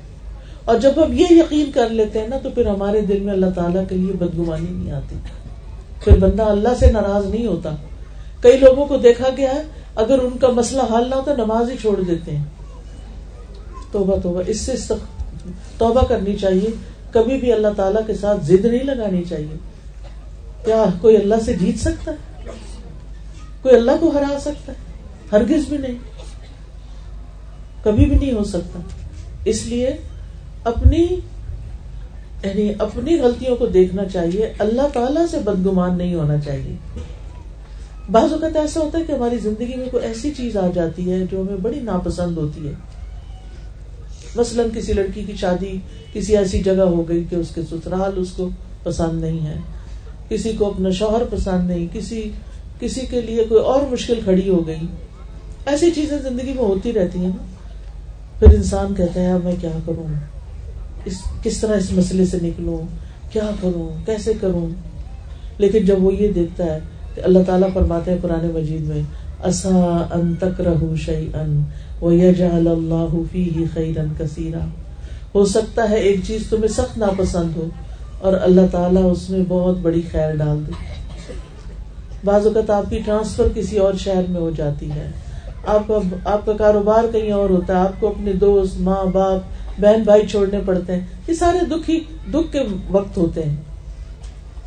اور جب ہم یہ یقین کر لیتے ہیں نا، تو پھر ہمارے دل میں اللہ تعالیٰ کے لیے بدگمانی نہیں آتی۔ پھر بندہ اللہ سے ناراض نہیں ہوتا۔ کئی لوگوں کو دیکھا گیا ہے، اگر ان کا مسئلہ حل نہ ہوتا، نماز ہی چھوڑ دیتے ہیں۔ توبہ توبہ، اس سے توبہ کرنی چاہیے۔ کبھی بھی اللہ تعالیٰ کے ساتھ ضد نہیں لگانی چاہیے۔ کیا کوئی اللہ سے جیت سکتا ہے؟ کوئی اللہ کو ہرا سکتا ہے؟ ہرگز بھی نہیں۔ کبھی بھی نہیں ہو سکتا۔ اس لیے اپنی یعنی اپنی غلطیوں کو دیکھنا چاہیے۔ اللہ تعالیٰ سے بدگمان نہیں ہونا چاہیے۔ بعض اوقات ایسا ہوتا ہے کہ ہماری زندگی میں کوئی ایسی چیز آ جاتی ہے جو ہمیں بڑی ناپسند ہوتی ہے۔ مثلاً کسی لڑکی کی شادی کسی ایسی جگہ ہو گئی کہ اس کے سسرال اس کو پسند نہیں ہے، کسی کو اپنا شوہر پسند نہیں، کسی کسی کے لیے کوئی اور مشکل کھڑی ہو گئی۔ ایسی چیزیں زندگی میں ہوتی رہتی ہیں نا۔ پھر انسان کہتا ہے، اب میں کیا کروں؟ اس، کس طرح اس مسئلے سے نکلوں؟ کیا کروں؟ کیسے کروں؟ لیکن جب وہ یہ دیکھتا ہے اللہ تعالیٰ فرماتے ہیں پرانے مجید میں اصا ان تک رہ شعی ان وہ اللہ فی خیرن کثیرا۔ ہو سکتا ہے ایک چیز تمہیں سخت ناپسند ہو اور اللہ تعالیٰ اس میں بہت بڑی خیر ڈال دے۔ بعض اوقات آپ کی ٹرانسفر کسی اور شہر میں ہو جاتی ہے۔ آپ کا آپ کا کاروبار کہیں اور ہوتا ہے، آپ کو اپنے دوست، ماں باپ، بہن بھائی چھوڑنے پڑتے ہیں۔ یہ سارے دکھ ہی دکھ کے وقت ہوتے ہیں۔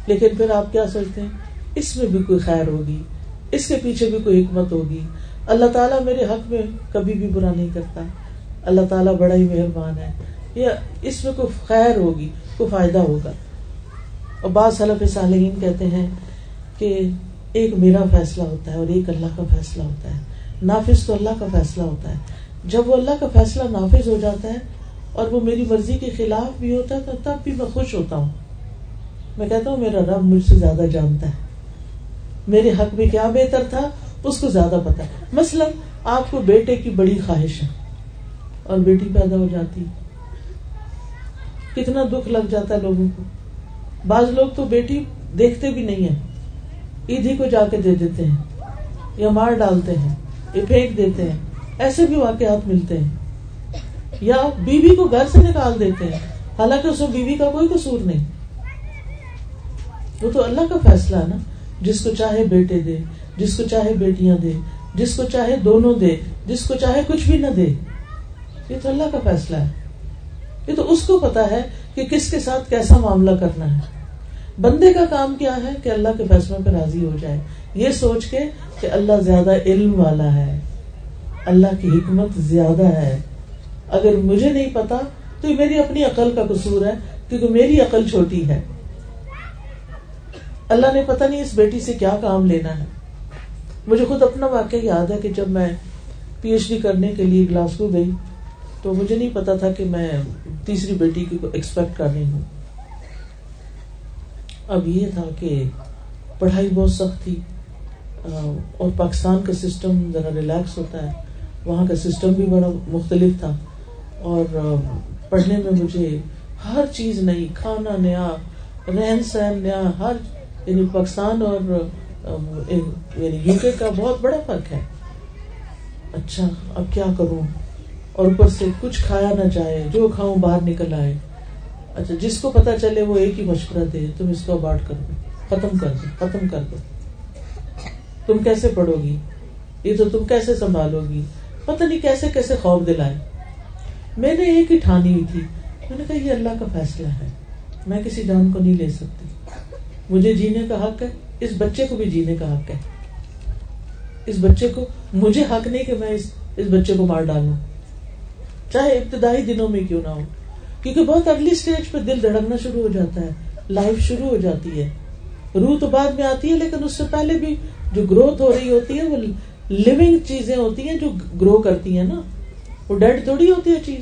لیکن پھر آپ کیا سوچتے ہیں؟ اس میں بھی کوئی خیر ہوگی، اس کے پیچھے بھی کوئی حکمت ہوگی۔ اللہ تعالیٰ میرے حق میں کبھی بھی برا نہیں کرتا۔ اللہ تعالیٰ بڑا ہی مہربان ہے۔ یا اس میں کوئی خیر ہوگی، کوئی فائدہ ہوگا۔ اور بعض حلف صالحین کہتے ہیں کہ ایک میرا فیصلہ ہوتا ہے اور ایک اللہ کا فیصلہ ہوتا ہے۔ نافذ تو اللہ کا فیصلہ ہوتا ہے۔ جب وہ اللہ کا فیصلہ نافذ ہو جاتا ہے اور وہ میری مرضی کے خلاف بھی ہوتا ہے، تو تب بھی میں خوش ہوتا ہوں۔ میں کہتا ہوں میرا رب مجھ سے زیادہ جانتا ہے۔ میرے حق میں کیا بہتر تھا؟ اس کو زیادہ پتا ہے مثلاً، آپ کو بیٹے کی بڑی خواہش ہے اور بیٹی پیدا ہو جاتی کتنا دکھ لگ جاتا ہے لوگوں کو۔ بعض لوگ تو بیٹی دیکھتے بھی نہیں ہے عید ہی کو جا کے دے دیتے ہیں، یا مار ڈالتے ہیں یہ پھینک دیتے ہیں۔ ایسے بھی واقعات ملتے ہیں۔ یا بیوی کو گھر سے نکال دیتے ہیں۔ حالانکہ اس میں بیوی کا کوئی قصور نہیں۔ وہ تو اللہ کا فیصلہ ہے نا۔ جس کو چاہے بیٹے دے، جس کو چاہے بیٹیاں دے، جس کو چاہے دونوں دے، جس کو چاہے کچھ بھی نہ دے۔ یہ تو اللہ کا فیصلہ ہے۔ یہ تو اس کو پتا ہے کہ کس کے ساتھ کیسا معاملہ کرنا ہے۔ بندے کا کام کیا ہے کہ اللہ کے فیصلوں پہ راضی ہو جائے۔ یہ سوچ کے کہ اللہ زیادہ علم والا ہے۔ اللہ کی حکمت زیادہ ہے۔ اگر مجھے نہیں پتا تو یہ میری اپنی عقل کا قصور ہے، کیونکہ میری عقل چھوٹی ہے۔ اللہ نے پتا نہیں اس بیٹی سے کیا کام لینا ہے۔ مجھے خود اپنا واقعہ یاد ہے کہ جب میں پی ایچ ڈی کرنے کے لیے گلاسکو گئی تو مجھے نہیں پتا تھا کہ میں تیسری بیٹی کی ایکسپیکٹ کر رہی ہوں۔ اب یہ تھا کہ پڑھائی بہت سخت تھی اور پاکستان کا سسٹم ذرا ریلیکس ہوتا ہے۔ وہاں کا سسٹم بھی بڑا مختلف تھا۔ اور پڑھنے میں مجھے ہر چیز نئی، کھانا نیا، رہن سہن نیا، ہر یعنی پاکستان اور یعنی یو کے کا بہت بڑا فرق ہے۔ اچھا اب کیا کروں؟ اور اوپر سے کچھ کھایا نہ جائے، جو کھاؤں باہر نکل آئے۔ اچھا جس کو پتا چلے وہ ایک ہی مشورہ دے، تم اس کو اباٹ کر دو۔ ختم کر دو، ختم کر دو۔ تم کیسے پڑھو گی؟ یہ تو تم کیسے سنبھالو گی؟ پتہ نہیں کیسے کیسے خوف دلائے۔ میں نے ایک ہی ٹھانی ہوئی تھی۔ میں نے کہا، یہ اللہ کا فیصلہ ہے۔ میں کسی جان کو نہیں لے سکتی۔ مجھے جینے کا حق ہے، اس بچے کو بھی جینے کا حق ہے۔ اس بچے کو، مجھے حق نہیں کہ میں اس اس بچے کو مار ڈالوں۔ چاہے ابتدائی دنوں میں کیوں نہ ہو، کیونکہ بہت ارلی اسٹیج پہ دل دھڑکنا شروع ہو جاتا ہے لائف شروع ہو جاتی ہے۔ روح تو بعد میں آتی ہے، لیکن اس سے پہلے بھی جو گروتھ ہو رہی ہوتی ہے، وہ لونگ چیزیں ہوتی ہیں جو گرو کرتی ہیں نا۔ وہ ڈیڈ تھوڑی ہوتی ہے چیز۔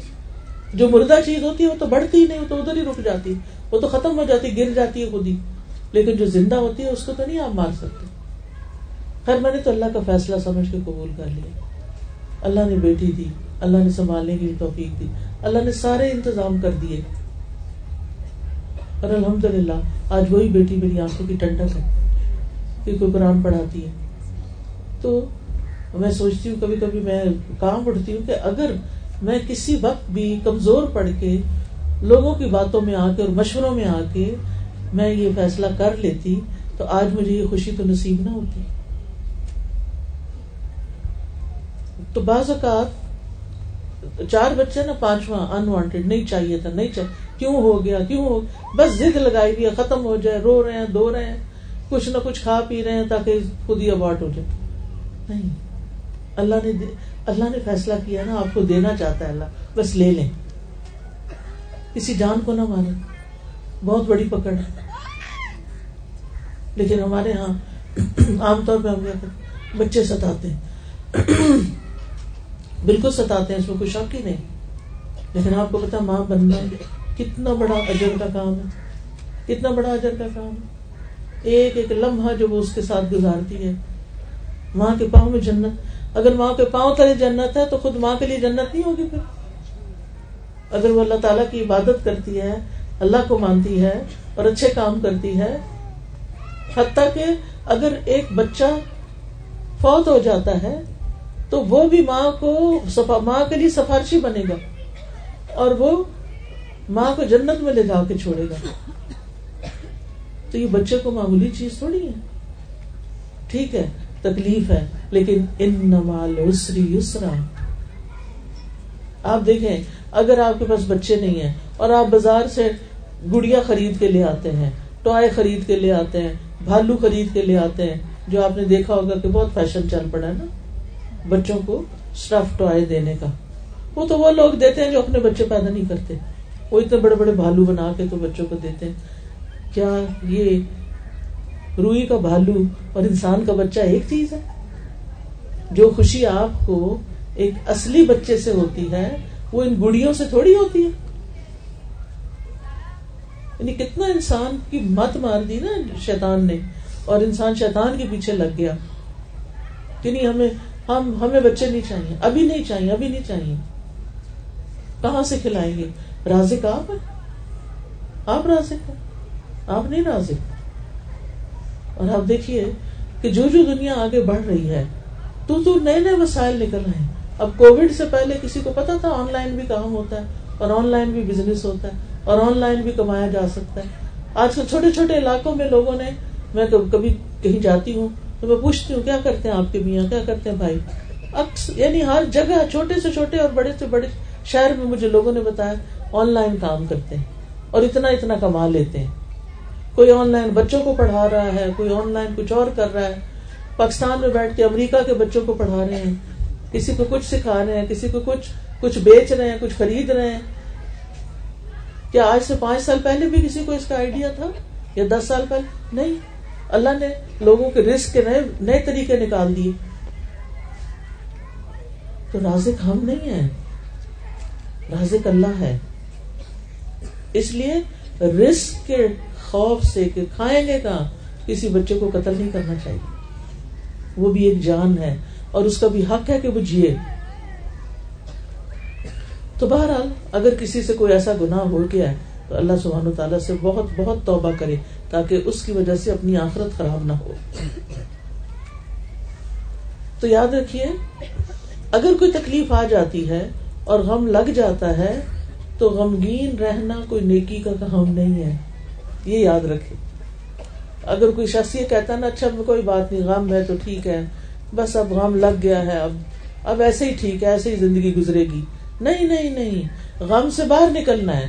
جو مردہ چیز ہوتی ہے، وہ تو بڑھتی ہی نہیں، وہ تو ادھر ہی رک جاتی وہ تو ختم ہو جاتی گر جاتی ہے خود ہی۔ لیکن جو زندہ ہوتی ہے اس کو تو نہیں آپ مار سکتے۔ خیر، میں نے تو اللہ کا فیصلہ سمجھ کے قبول کر لیا۔ اللہ نے بیٹی دی، اللہ نے سنبھالنے کی توفیق دی، اللہ نے سارے انتظام کر دیے۔ اور الحمد للہ آج وہی بیٹی میری آنکھوں کی ٹنڈک ہے کہ کوئی قرآن پڑھاتی ہے۔ تو میں سوچتی ہوں کبھی کبھی میں کام اٹھتی ہوں کہ اگر میں کسی وقت بھی کمزور پڑھ کے لوگوں کی باتوں میں آ کے اور مشوروں میں آ کے میں یہ فیصلہ کر لیتی تو آج مجھے یہ خوشی تو نصیب نہ ہوتی۔ تو بعض اوقات چار بچے نا پانچواں انوانٹیڈ نہیں چاہیے تھا، نہیں چاہیے۔ کیوں ہو گیا؟ کیوں ہو؟ بس ضد لگائی ہوئی ختم ہو جائے، رو رہے ہیں، دو رہے ہیں، کچھ نہ کچھ کھا پی رہے ہیں تاکہ خود ہی ابارٹ ہو جائے۔ نہیں۔ اللہ نے اللہ نے فیصلہ کیا نا، آپ کو دینا چاہتا ہے اللہ، بس لے لیں۔ کسی جان کو نہ مارے بہت بڑی پکڑ۔ ہے لیکن ہمارے یہاں عام طور پہ ہم کیا کرتے بچے ستاتے ہیں۔ بالکل ستاتے ہیں، اس میں کوئی شک ہی نہیں۔ لیکن آپ کو پتا ماں بننا کتنا بڑا اجر کا کام ہے۔ کتنا بڑا اجر کا کام ہے۔ ایک ایک لمحہ جو وہ اس کے ساتھ گزارتی ہے۔ ماں کے پاؤں میں جنت اگر ماں کے پاؤں تلے جنت ہے تو خود ماں کے لیے جنت نہیں ہوگی پھر۔ اگر وہ اللہ تعالیٰ کی عبادت کرتی ہے اللہ کو مانتی ہے اور اچھے کام کرتی ہے۔ حتیٰ کہ اگر ایک بچہ فوت ہو جاتا ہے تو وہ بھی ماں کو ماں کے لیے سفارشی بنے گا اور وہ ماں کو جنت میں لے جا کے چھوڑے گا۔ تو یہ بچے کو معمولی چیز تھوڑی ہے۔ ٹھیک ہے، تکلیف ہے، لیکن ان نمال اسری یسرا۔ آپ دیکھیں، اگر آپ کے پاس بچے نہیں ہیں اور آپ بازار سے گڑیا خرید کے لے آتے ہیں، ٹوائے خرید کے لے آتے ہیں، بھالو خرید کے لے آتے ہیں، جو آپ نے دیکھا ہوگا کہ بہت فیشن چل پڑا ہے نا، بچوں کو اسٹف ٹوائے دینے کا۔ وہ تو وہ لوگ دیتے ہیں جو اپنے بچے پیدا نہیں کرتے۔ وہ اتنے بڑے بڑے بھالو بنا کے تو بچوں کو دیتے ہیں۔ کیا یہ روئی کا بھالو اور انسان کا بچہ ایک چیز ہے؟ جو خوشی آپ کو ایک اصلی بچے سے ہوتی ہے، وہ ان گڑیوں سے تھوڑی ہوتی ہے۔ یعنی کتنا انسان کی مت مار دی نا شیطان نے اور انسان شیطان کے پیچھے لگ گیا۔ کہ نہیں ہمیں ہم ہمیں بچے نہیں چاہیے، ابھی نہیں چاہیے، ابھی نہیں چاہیے۔ کہاں سے کھلائیں گے؟ رازق آپ ہیں؟ آپ رازق ہیں؟ آپ نہیں رازق۔ اور آپ دیکھیے کہ جو جو دنیا آگے بڑھ رہی ہے، تو تو نئے نئے وسائل نکل رہے ہیں۔ اب کووڈ سے پہلے کسی کو پتا تھا آن لائن بھی کام ہوتا ہے اور آن لائن بھی بزنس ہوتا ہے۔ اور آن لائن بھی کمایا جا سکتا ہے۔ آج کل چھوٹے چھوٹے علاقوں میں لوگوں نے، میں کبھی کہیں جاتی ہوں تو میں پوچھتی ہوں، کیا کرتے ہیں آپ کے میاں؟ کیا کرتے ہیں بھائی؟ اکثر یعنی ہر جگہ چھوٹے سے چھوٹے اور بڑے سے بڑے شہر میں مجھے لوگوں نے بتایا، آن لائن کام کرتے ہیں اور اتنا اتنا کما لیتے ہیں۔ کوئی آن لائن بچوں کو پڑھا رہا ہے، کوئی آن لائن کچھ اور کر رہا ہے۔ پاکستان میں بیٹھ کے امریکہ کے بچوں کو پڑھا رہے ہیں۔ کسی کو کچھ سکھا رہے ہیں، کسی کو کچھ کچھ بیچ رہے ہیں، کچھ خرید رہے ہیں۔ کیا آج سے پانچ سال پہلے بھی کسی کو اس کا آئیڈیا تھا؟ یا دس سال پہلے؟ نہیں. اللہ نے لوگوں کے رسک کے نئے نئے طریقے نکال دیے. تو رازق ہم نہیں ہیں. رازق اللہ ہے. اس لیے رسک کے خوف سے کہ کھائیں گے کہاں؟ کسی بچے کو قتل نہیں کرنا چاہیے. وہ بھی ایک جان ہے اور اس کا بھی حق ہے کہ وہ جیے. تو بہرحال اگر کسی سے کوئی ایسا گناہ ہو گیا ہے، تو اللہ سبحانہ تعالیٰ سے بہت بہت توبہ کرے تاکہ اس کی وجہ سے اپنی آخرت خراب نہ ہو۔ تو یاد رکھیے، اگر کوئی تکلیف آ جاتی ہے اور غم لگ جاتا ہے، تو غمگین رہنا کوئی نیکی کا کام نہیں ہے۔ یہ یاد رکھے اگر کوئی شخص یہ کہتا نا اچھا کوئی بات نہیں، غم ہے تو ٹھیک ہے۔ بس اب غم لگ گیا ہے، اب اب ایسے ہی ٹھیک ہے، ایسے ہی زندگی گزرے گی۔ نہیں نہیں نہیں. غم سے باہر نکلنا ہے.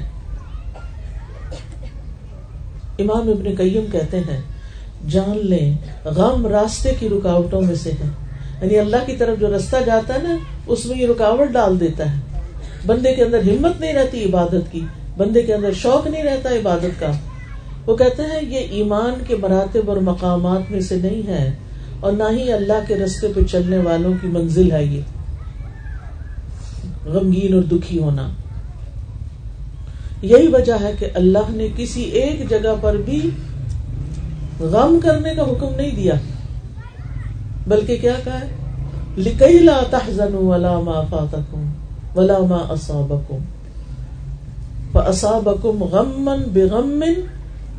امام ابن قیم کہتے ہیں، جان لیں، غم راستے کی رکاوٹوں میں سے ہے. یعنی اللہ کی طرف جو رستہ جاتا ہے نا، اس میں یہ رکاوٹ ڈال دیتا ہے. بندے کے اندر ہمت نہیں رہتی عبادت کی، بندے کے اندر شوق نہیں رہتا عبادت کا. وہ کہتے ہیں، یہ ایمان کے مراتب اور مقامات میں سے نہیں ہے، اور نہ ہی اللہ کے رستے پہ چلنے والوں کی منزل ہے یہ. غمگین اور دکھی ہونا۔ یہی وجہ ہے کہ اللہ نے کسی ایک جگہ پر بھی غم کرنے کا حکم نہیں دیا۔ بلکہ کیا کہا ہے؟ لکئی لا تحزن ولا ما فاتکم ولا ما اصابکم۔ فاصابکم غمن بغم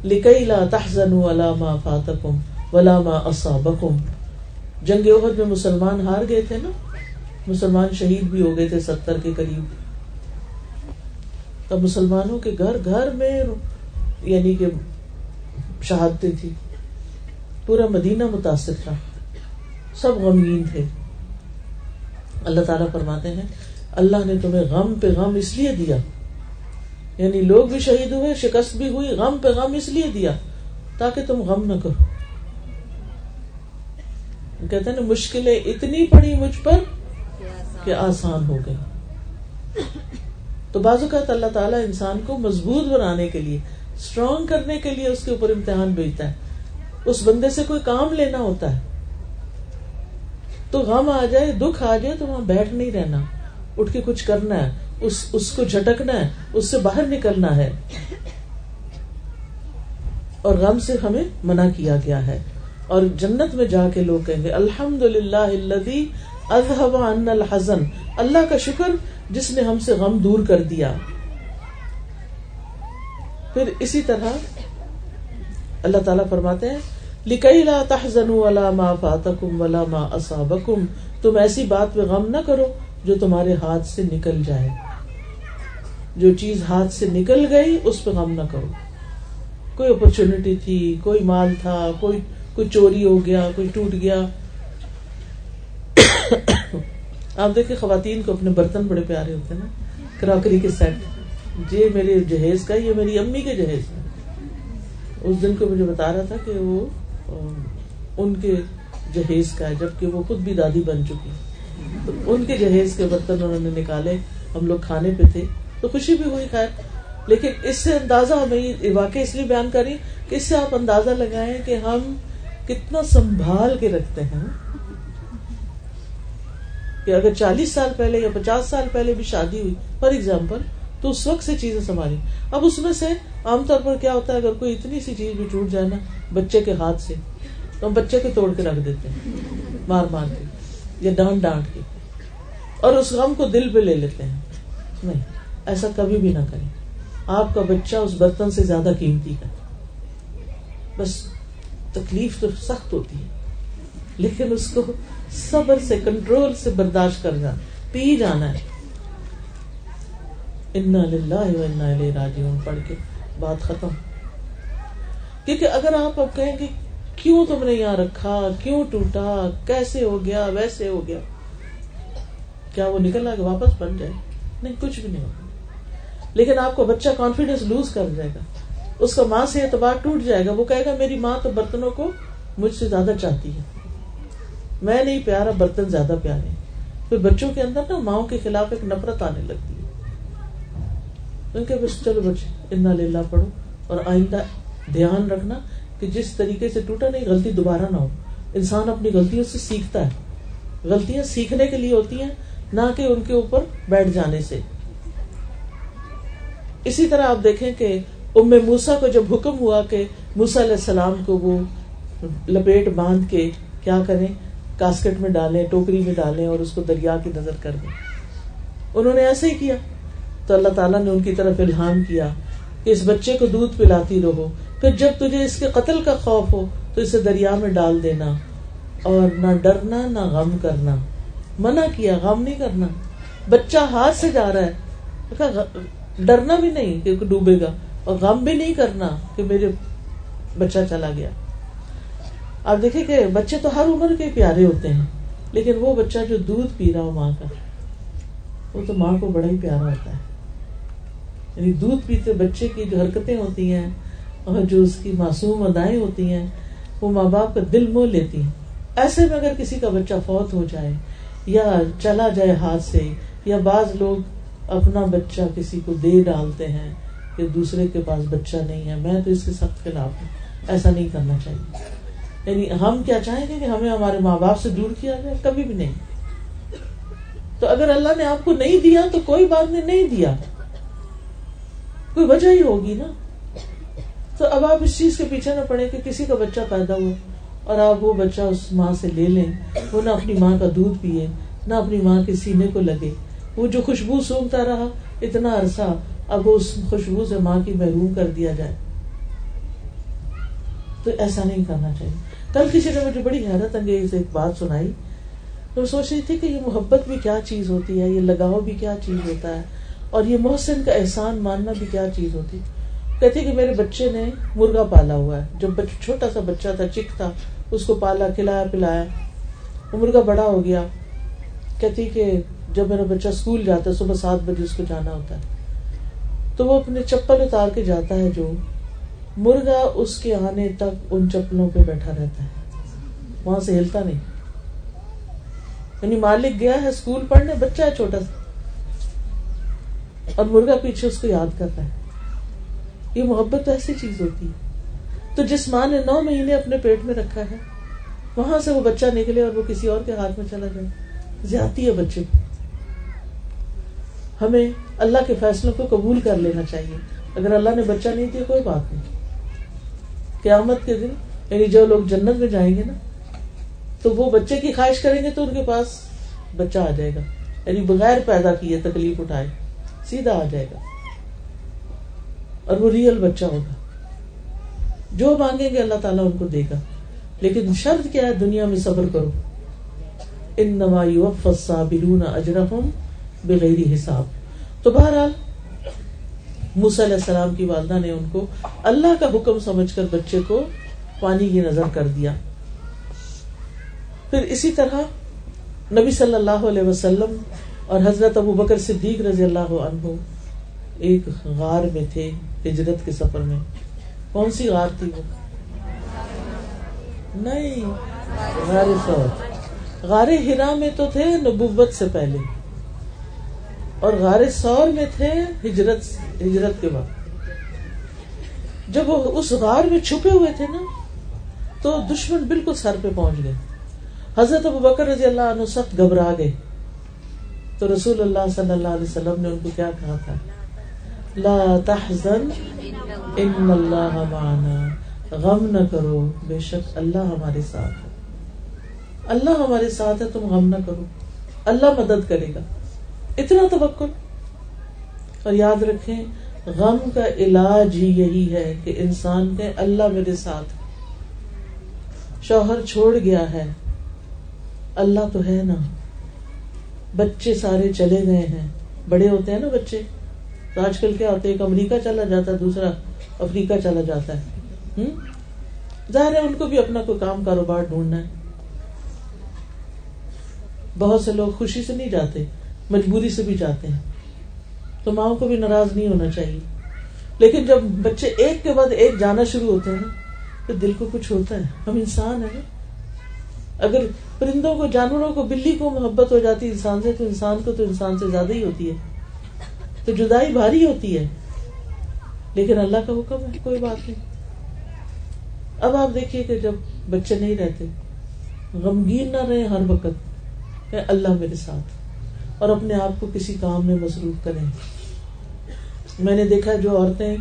لکئی لا تحزن ولا ما فاتکم ولا ما اصابکم۔ جنگ احد میں مسلمان ہار گئے تھے نا؟ مسلمان شہید بھی ہو گئے تھے ستر کے قریب۔ تب مسلمانوں کے گھر گھر میں یعنی کہ شہادتیں تھی پورا مدینہ متاثر تھا۔ سب غمگین تھے۔ اللہ تعالیٰ فرماتے ہیں، اللہ نے تمہیں غم پہ غم اس لیے دیا۔ یعنی لوگ بھی شہید ہوئے، شکست بھی ہوئی، غم پہ غم اس لیے دیا، تاکہ تم غم نہ کرو۔ کہتے ہیں مشکلیں اتنی پڑی مجھ پر کہ آسان ہو گئی تو بازو کا اللہ تعالیٰ انسان کو مضبوط بنانے کے لیے اسٹرانگ کرنے کے لیے اس کے اوپر امتحان بھیجتا ہے۔ اس بندے سے کوئی کام لینا ہوتا ہے۔ تو غم آ جائے، دکھ آ جائے، تو وہاں بیٹھ نہیں رہنا۔ اٹھ کے کچھ کرنا ہے، اس اس کو جھٹکنا ہے، اس سے باہر نکلنا ہے۔ اور غم سے ہمیں منع کیا گیا ہے۔ اور جنت میں جا کے لوگ کہیں گے الحمد للہ الحزن۔ اللہ کا شکر جس نے ہم سے غم دور کر دیا۔ پھر اسی طرح اللہ تعالیٰ فرماتے ہیں، لکئی لا تحزن ولا ما فاتکم ولا ما اصابکم۔ تم ایسی بات پہ غم نہ کرو جو تمہارے ہاتھ سے نکل جائے۔ جو چیز ہاتھ سے نکل گئی، اس پہ غم نہ کرو۔ کوئی اپرچونٹی تھی، کوئی مال تھا، کوئی کوئی چوری ہو گیا، کوئی ٹوٹ گیا۔ آپ دیکھیں خواتین کو اپنے برتن بڑے پیارے ہوتے ہیں نا، کراکری کے سیٹ جی، یہ میرے جہیز کا، یہ میری امی کے جہیز کا اس دن کو مجھے بتا رہا تھا کہ وہ، ان کے جہیز کا ہے، جبکہ وہ خود بھی دادی بن چکی۔ تو ان کے جہیز کے برتن انہوں نے نکالے، ہم لوگ کھانے پہ تھے۔ تو خوشی بھی ہوئی، خیر۔ لیکن اس سے اندازہ ہمیں واقع اس لیے بیان کری کہ اس سے آپ اندازہ لگائیں کہ ہم کتنا سنبھال کے رکھتے ہیں۔ کہ اگر چالیس سال پہلے یا پچاس سال پہلے بھی شادی ہوئی فار ایگزامپل تو اس وقت سے چیزیں سنبھالی اب اس میں سے عام طور پر کیا ہوتا ہے؟ اگر کوئی اتنی سی چیز بھی ٹوٹ جائے نا، بچے کے ہاتھ سے، تو ہم بچے کے توڑ کے رکھ دیتے ہیں، مار مار کے، یا ڈانٹ ڈانٹ کے، اور اس غم کو دل پہ لے لیتے ہیں۔ نہیں، ایسا کبھی بھی نہ کریں۔ آپ کا بچہ اس برتن سے زیادہ قیمتی ہے۔ بس تکلیف تو سخت ہوتی ہے، لیکن اس کو صبر سے کنٹرول سے برداشت کر جانا پی جانا ہے۔ راجیون پڑھ کے بات ختم۔ کیونکہ اگر آپ اب کہیں کہ کیوں تم نے یہاں رکھا، کیوں ٹوٹا، کیسے ہو گیا، ویسے ہو گیا، کیا وہ نکل آ کے واپس بن جائے؟ نہیں، کچھ بھی نہیں ہوگا۔ لیکن آپ کو بچہ کانفیڈینس لوز کر جائے گا۔ اس کا ماں سے اعتبار ٹوٹ جائے گا۔ وہ کہے گا، میری ماں تو برتنوں کو مجھ سے زیادہ چاہتی ہے۔ میں نہیں پیارا برتن زیادہ پیارے پھر بچوں کے اندر نا ماؤں کے خلاف ایک نفرت آنے لگتی ہے۔ بس چلو بچے اتنا لیلا پڑھو۔ اور آئندہ دھیان رکھنا کہ جس طریقے سے ٹوٹا نہیں، غلطی دوبارہ نہ ہو۔ انسان اپنی غلطیوں سے سیکھتا ہے۔ غلطیاں سیکھنے کے لیے ہوتی ہیں، نہ کہ ان کے اوپر بیٹھ جانے سے۔ اسی طرح آپ دیکھیں کہ ام موسا کو جب حکم ہوا کہ موسا علیہ السلام کو وہ لپیٹ باندھ کے کیا کریں کاسکٹ میں ڈالیں، ٹوکری میں ڈالیں اور اس کو دریا کی نظر کر دیں۔ انہوں نے ایسے ہی کیا۔ تو اللہ تعالیٰ نے ان کی طرف الہام کیا کہ اس بچے کو دودھ پلاتی رہو۔ پھر جب تجھے اس کے قتل کا خوف ہو، تو اسے دریا میں ڈال دینا اور نہ ڈرنا، نہ غم کرنا۔ منع کیا، غم نہیں کرنا۔ بچہ ہاتھ سے جا رہا ہے۔ اچھا، ڈرنا بھی نہیں کہ ڈوبے گا اور غم بھی نہیں کرنا کہ میرے بچہ چلا گیا۔ آپ دیکھیں کہ بچے تو ہر عمر کے پیارے ہوتے ہیں، لیکن وہ بچہ جو دودھ پی رہا ہو ماں کا، وہ تو ماں کو بڑا ہی پیارا ہوتا ہے۔ یعنی دودھ پیتے بچے کی جو حرکتیں ہوتی ہیں اور جو اس کی معصوم ادائیں ہوتی ہیں، وہ ماں باپ کا دل مو لیتی ہیں۔ ایسے میں اگر کسی کا بچہ فوت ہو جائے یا چلا جائے ہاتھ سے، یا بعض لوگ اپنا بچہ کسی کو دے ڈالتے ہیں کہ دوسرے کے پاس بچہ نہیں ہے، میں تو اس کے سخت خلاف ہوں۔ ایسا نہیں کرنا چاہیے۔ یعنی ہم کیا چاہیں گے کہ ہمیں ہمارے ماں باپ سے دور کیا جائے؟ کبھی بھی نہیں۔ تو اگر اللہ نے آپ کو نہیں دیا تو کوئی بات نے نہیں دیا۔ کوئی وجہ ہی ہوگی نا۔ تو اب آپ اس چیز کے پیچھے نہ پڑے کہ کسی کا بچہ پیدا ہو اور آپ وہ بچہ اس ماں سے لے لیں۔ وہ نہ اپنی ماں کا دودھ پیے نہ اپنی ماں کے سینے کو لگے۔ وہ جو خوشبو سونگتا رہا، اتنا عرصہ اب اس خوشبو سے ماں کی محروم کر دیا جائے۔ تو ایسا نہیں کرنا چاہیے۔ کل کسی نے مجھے بڑی حیرت انگیز ایک بات سنائی، تو سوچ رہی تھی کہ یہ محبت بھی کیا چیز ہوتی ہے، یہ لگاؤ بھی کیا چیز ہوتا ہے، اور یہ محسن کا احسان ماننا بھی کیا چیز ہوتی کہتی کہ میرے بچے نے مرغا پالا ہوا ہے، جب چھوٹا سا بچہ تھا، چک تھا، اس کو پالا، کھلایا، پلایا۔ وہ مرغا بڑا ہو گیا۔ کہتی کہ جب میرا بچہ اسکول جاتا ہے، صبح سات بجے اس کو جانا ہوتا ہے۔ تو وہ اپنے چپل اتار کے جاتا ہے جو مرغا اس کے آنے تک ان چپلوں پہ بیٹھا رہتا ہے۔ وہاں سے ہلتا نہیں۔ یعنی مالک گیا ہے اسکول پڑھنے، بچہ ہے چھوٹا سا۔ اور مرغا پیچھے اس کو یاد کر رہا ہے۔ یہ محبت تو ایسی چیز ہوتی ہے۔ تو جس ماں نے نو مہینے اپنے پیٹ میں رکھا ہے، وہاں سے وہ بچہ نکلے اور وہ کسی اور کے ہاتھ میں چلا جائے زیادتی ہے بچے کو ہمیں اللہ کے فیصلوں کو قبول کر لینا چاہیے۔ اگر اللہ نے بچہ نہیں دیا، کوئی بات نہیں۔ قیامت کے دن یعنی جو لوگ جنت میں جائیں گے نا، تو وہ بچے کی خواہش کریں گے تو ان کے پاس بچہ آ جائے گا۔ یعنی بغیر پیدا کیے تکلیف اٹھائے، سیدھا آ جائے گا۔ اور وہ ریئل بچہ ہوگا۔ جو مانگیں گے اللہ تعالیٰ ان کو دے گا۔ لیکن شرط کیا ہے؟ دنیا میں صبر کرو۔ ان نما اجرحم بغیر حساب۔ تو بہرحال علیہ السلام کی والدہ نے ان کو اللہ کا حکم سمجھ کر بچے کو پانی کی نظر کر دیا۔ پھر اسی طرح نبی صلی اللہ علیہ وسلم اور حضرت ابو بکر صدیق رضی اللہ عنہ ایک غار میں تھے ہجرت کے سفر میں۔ کون سی غار تھی وہ؟ نہیں، غار سور غار ہرا میں تو تھے نبوت سے پہلے۔ اور غار سور میں تھے ہجرت ہجرت کے وقت۔ جب وہ اس غار میں چھپے ہوئے تھے نا، تو دشمن بالکل سر پہ پہنچ گئے۔ حضرت ابو بکر رضی اللہ عنہ سخت گھبرا گئے۔ تو رسول اللہ صلی اللہ علیہ وسلم نے ان کو کیا کہا تھا؟ لا تحزن، ان اللہ معنا۔ غم نہ کرو، بے شک اللہ ہمارے ساتھ ہے۔ اللہ ہمارے ساتھ ہے، تم غم نہ کرو۔ اللہ مدد کرے گا۔ اتنا توکل اور یاد رکھیں، غم کا علاج ہی یہی ہے کہ انسان کے اللہ میرے ساتھ۔ شوہر چھوڑ گیا ہے۔ اللہ تو ہے نا۔ بچے سارے چلے گئے ہیں۔ بڑے ہوتے ہیں نا بچے۔ تو آج کل کیا ہوتا ہے، ایک امریکہ چلا جاتا ہے، دوسرا افریقہ چلا جاتا ہے۔ ظاہر ہے، ان کو بھی اپنا کوئی کام کاروبار ڈھونڈنا ہے۔ بہت سے لوگ خوشی سے نہیں جاتے۔ مجبوری سے بھی جاتے ہیں۔ تو ماؤں کو بھی ناراض نہیں ہونا چاہیے۔ لیکن جب بچے ایک کے بعد ایک جانا شروع ہوتے ہیں تو دل کو کچھ ہوتا ہے۔ ہم انسان ہیں۔ اگر پرندوں کو، جانوروں کو، بلی کو محبت ہو جاتی انسان سے، تو انسان کو تو انسان سے زیادہ ہی ہوتی ہے۔ تو جدائی بھاری ہوتی ہے۔ لیکن اللہ کا حکم ہے، کوئی بات نہیں۔ اب آپ دیکھیے کہ جب بچے نہیں رہتے، غمگین نہ رہے ہر وقت اللہ میرے ساتھ۔ اور اپنے آپ کو کسی کام میں مصروف کریں۔ میں نے دیکھا جو عورتیں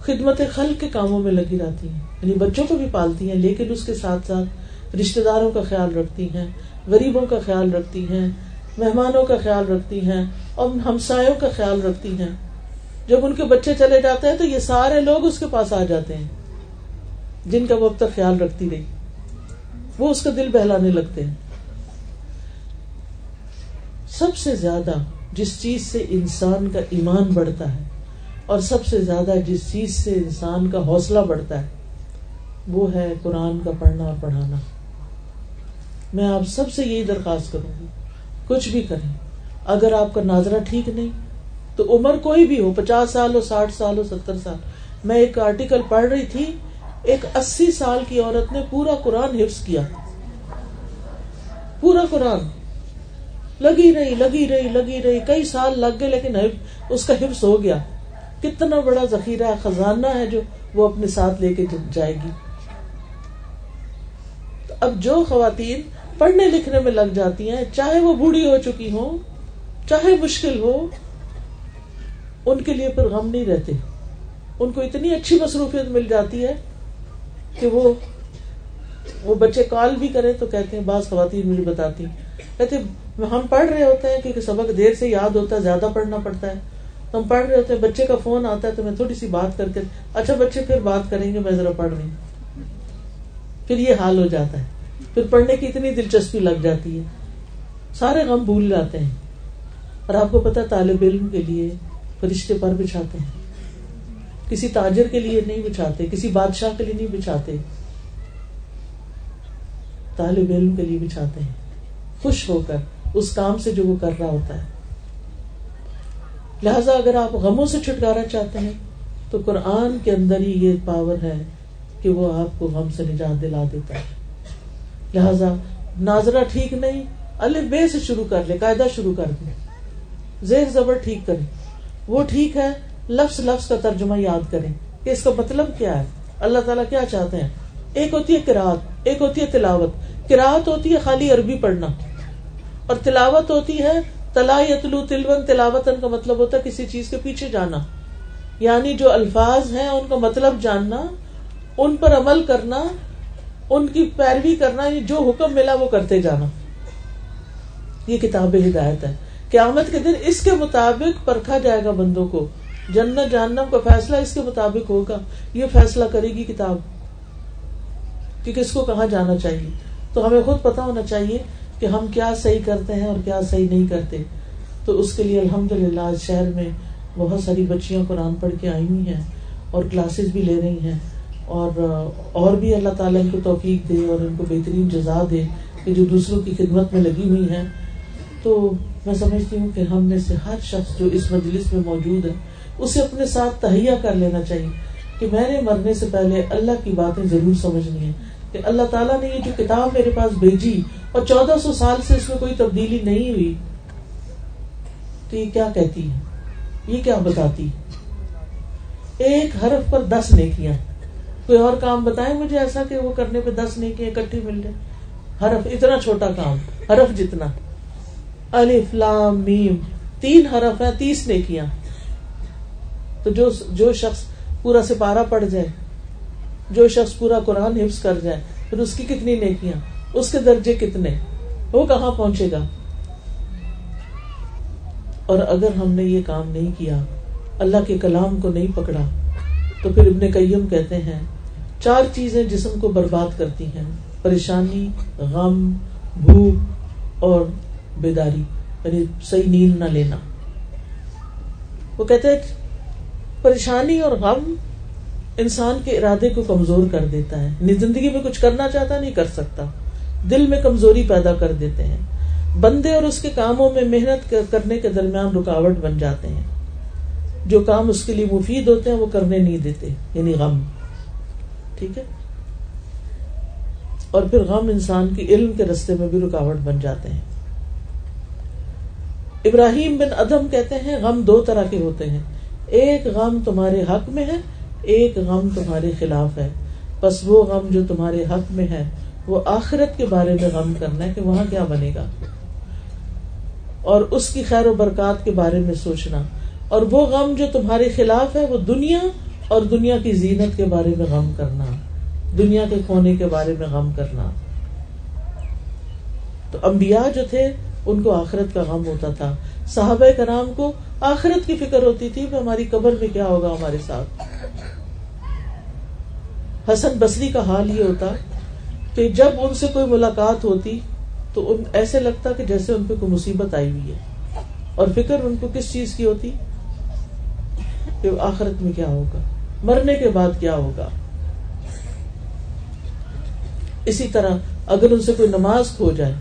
خدمت خل کے کاموں میں لگی رہتی ہیں یعنی بچوں کو بھی پالتی ہیں، لیکن اس کے ساتھ ساتھ رشتے داروں کا خیال رکھتی ہیں، غریبوں کا خیال رکھتی ہیں، مہمانوں کا خیال رکھتی ہیں اور ہمسایوں کا خیال رکھتی ہیں۔ جب ان کے بچے چلے جاتے ہیں تو یہ سارے لوگ اس کے پاس آ جاتے ہیں، جن کا وہ اب تک خیال رکھتی رہی۔ وہ اس کا دل بہلانے لگتے ہیں۔ سب سے زیادہ جس چیز سے انسان کا ایمان بڑھتا ہے اور سب سے زیادہ جس چیز سے انسان کا حوصلہ بڑھتا ہے، وہ ہے قرآن کا پڑھنا اور پڑھانا۔ میں آپ سب سے یہی درخواست کروں گی، کچھ بھی کریں۔ اگر آپ کا ناظرہ ٹھیک نہیں، تو عمر کوئی بھی ہو، پچاس سال ہو، ساٹھ سال ہو، ستر سال۔ میں ایک آرٹیکل پڑھ رہی تھی، ایک اسی سال کی عورت نے پورا قرآن حفظ کیا۔ پورا قرآن۔ لگی رہی لگی رہی لگی رہی۔ کئی سال لگ گئے لیکن اس کا حفظ ہو گیا۔ کتنا بڑا ذخیرہ خزانہ ہے جو وہ اپنے ساتھ لے کے جائے گی۔ اب جو خواتین پڑھنے لکھنے میں لگ جاتی ہیں، چاہے وہ بوڑھی ہو چکی ہو چاہے مشکل ہو، ان کے لیے پھر غم نہیں رہتے۔ ان کو اتنی اچھی مصروفیت مل جاتی ہے کہ وہ وہ بچے کال بھی کرے تو کہتے ہیں، بعض خواتین مجھے بتاتی کہتے ہم پڑھ رہے ہوتے ہیں کیونکہ سبق دیر سے یاد ہوتا ہے، زیادہ پڑھنا پڑتا ہے۔ تو ہم پڑھ رہے ہوتے ہیں، بچے کا فون آتا ہے تو میں تھوڑی سی بات کر کے اچھا بچے پھر بات کریں گے، میں ذرا پڑھ رہی ہوں۔ پھر یہ حال ہو جاتا ہے۔ پھر پڑھنے کی اتنی دلچسپی لگ جاتی ہے۔ سارے غم بھول جاتے ہیں۔ اور آپ کو پتا طالب علم کے لیے فرشتے پر بچھاتے ہیں۔ کسی تاجر کے لیے نہیں بچھاتے، کسی بادشاہ کے لیے نہیں بچھاتے۔ طالب علم کے لیے بچھاتے ہیں۔ خوش ہو کر اس کام سے جو وہ کر رہا ہوتا ہے۔ لہذا اگر آپ غموں سے چھٹکارا چاہتے ہیں، تو قرآن کے اندر ہی یہ پاور ہے کہ وہ آپ کو غم سے نجات دلا دیتا ہے۔ لہذا ناظرہ ٹھیک نہیں، الف بے سے شروع کر لے، قاعدہ شروع کر دے۔ زیر زبر ٹھیک کرے وہ ٹھیک ہے، لفظ لفظ کا ترجمہ یاد کریں کہ اس کا مطلب کیا ہے۔ اللہ تعالیٰ کیا چاہتے ہیں؟ ایک ہوتی ہے کراط ایک ہوتی ہے تلاوت۔ کراط ہوتی ہے خالی عربی پڑھنا۔ اور تلاوت ہوتی ہے، تلا یتلو تلون تلاوتن کا مطلب ہوتا ہے کسی چیز کے پیچھے جانا۔ یعنی جو الفاظ ہیں، ان کا مطلب جاننا، ان پر عمل کرنا، ان کی پیروی کرنا یعنی جو حکم ملا وہ کرتے جانا۔ یہ کتاب ہدایت ہے۔ قیامت کے دن اس کے مطابق پرکھا جائے گا بندوں کو۔ جنت، جہنم کا فیصلہ اس کے مطابق ہوگا۔ یہ فیصلہ کرے گی کتاب کہ کس کو کہاں جانا چاہیے۔ تو ہمیں خود پتا ہونا چاہیے کہ ہم کیا صحیح کرتے ہیں اور کیا صحیح نہیں کرتے۔ تو اس کے لیے الحمد للہ آج شہر میں بہت ساری بچیاں قرآن پڑھ کے آئی ہوئی ہیں اور کلاسز بھی لے رہی ہیں۔ اور اور بھی اللہ تعالیٰ ان کو توفیق دے اور ان کو بہترین جزا دے کہ جو دوسروں کی خدمت میں لگی ہوئی ہیں۔ تو میں سمجھتی ہوں کہ ہم میں سے ہر شخص جو اس مجلس میں موجود ہے، اسے اپنے ساتھ تہیا کر لینا چاہیے کہ میں نے مرنے سے پہلے اللہ کی باتیں ضرور سمجھنی ہے کہ اللہ تعالیٰ نے یہ جو کتاب میرے پاس بھیجی اور چودہ سو سال سے اس میں کوئی تبدیلی نہیں ہوئی، تو یہ کیا کہتی ہے یہ کیا بتاتی ایک حرف پر دس نیکیاں کوئی اور کام بتائے مجھے ایسا کہ وہ کرنے پہ دس نیکیاں اکٹھی مل جائے حرف اتنا چھوٹا کام، حرف جتنا۔ الف، لام، میم، تین حرف ہیں، تیس نیکیاں۔ تو جو جو شخص پورا سپارہ پڑ جائے جو شخص پورا قرآن حفظ کر جائے، پھر اس کی کتنی نیکیاں؟ اس کے درجے کتنے؟ وہ کہاں پہنچے گا؟ اور اگر ہم نے یہ کام نہیں کیا، اللہ کے کلام کو نہیں پکڑا، تو پھر ابن قیم کہتے ہیں، چار چیزیں جسم کو برباد کرتی ہیں، پریشانی، غم، بھوک اور بیداری یعنی صحیح نیند نہ لینا۔ وہ کہتے ہیں، پریشانی اور غم انسان کے ارادے کو کمزور کر دیتا ہے۔ یعنی زندگی میں کچھ کرنا چاہتا نہیں، کر سکتا۔ دل میں کمزوری پیدا کر دیتے ہیں۔ بندے اور اس کے کاموں میں محنت کرنے کے درمیان رکاوٹ بن جاتے ہیں۔ جو کام اس کے لیے مفید ہوتے ہیں، وہ کرنے نہیں دیتے یعنی غم۔ ٹھیک ہے؟ اور پھر غم انسان کی علم کے رستے میں بھی رکاوٹ بن جاتے ہیں۔ ابراہیم بن ادم کہتے ہیں، غم دو طرح کے ہوتے ہیں۔ ایک غم تمہارے حق میں ہے ایک غم تمہارے خلاف ہے۔ بس وہ غم جو تمہارے حق میں ہے، وہ آخرت کے بارے میں غم کرنا ہے کہ وہاں کیا بنے گا۔ اور اس کی خیر و برکات کے بارے میں سوچنا۔ اور وہ غم جو تمہارے خلاف ہے، وہ دنیا اور دنیا کی زینت کے بارے میں غم کرنا۔ دنیا کے کھونے کے بارے میں غم کرنا۔ تو انبیاء جو تھے، ان کو آخرت کا غم ہوتا تھا۔ صحابہ کرام کو آخرت کی فکر ہوتی تھی کہ ہماری قبر میں کیا ہوگا ہمارے ساتھ۔ حسن بصری کا حال یہ ہوتا کہ جب ان سے کوئی ملاقات ہوتی تو ان ایسے لگتا کہ جیسے ان پہ کوئی مصیبت آئی ہوئی ہے۔ اور فکر ان کو کس چیز کی ہوتی کہ آخرت میں کیا ہوگا؟ مرنے کے بعد کیا ہوگا؟ اسی طرح اگر ان سے کوئی نماز کھو جائے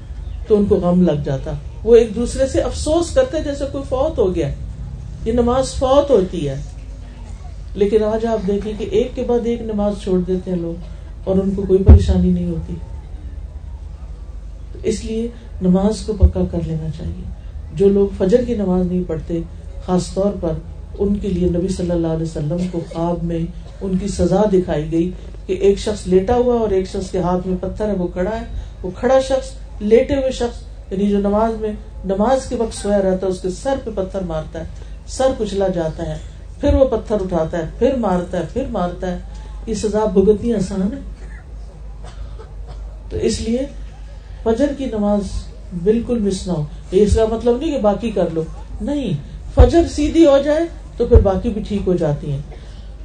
تو ان کو غم لگ جاتا۔ وہ ایک دوسرے سے افسوس کرتے جیسے کوئی فوت ہو گیا۔ یہ نماز فوت ہوتی ہے۔ لیکن آج آپ دیکھیں کہ ایک کے بعد ایک نماز چھوڑ دیتے ہیں لوگ اور ان کو کوئی پریشانی نہیں ہوتی۔ اس لیے نماز کو پکا کر لینا چاہیے۔ جو لوگ فجر کی نماز نہیں پڑھتے، خاص طور پر ان کے لیے نبی صلی اللہ علیہ وسلم کو خواب میں ان کی سزا دکھائی گئی کہ ایک شخص لیٹا ہوا اور ایک شخص کے ہاتھ میں پتھر ہے، وہ کھڑا ہے۔ وہ کھڑا شخص، لیٹے ہوئے شخص یعنی جو نماز میں نماز کے وقت سویا رہتا ہے، اس کے سر پہ پتھر مارتا ہے، سر کچلا جاتا ہے، پھر وہ پتھر اٹھاتا ہے، پھر مارتا ہے، پھر مارتا ہے، یہ سزا بھگتنی آسان ہے۔ تو اس لیے فجر کی نماز بالکل مس نہ ہو۔ اس کا مطلب نہیں کہ باقی کر لو۔ نہیں، فجر سیدھی ہو جائے تو پھر باقی بھی ٹھیک ہو جاتی ہیں۔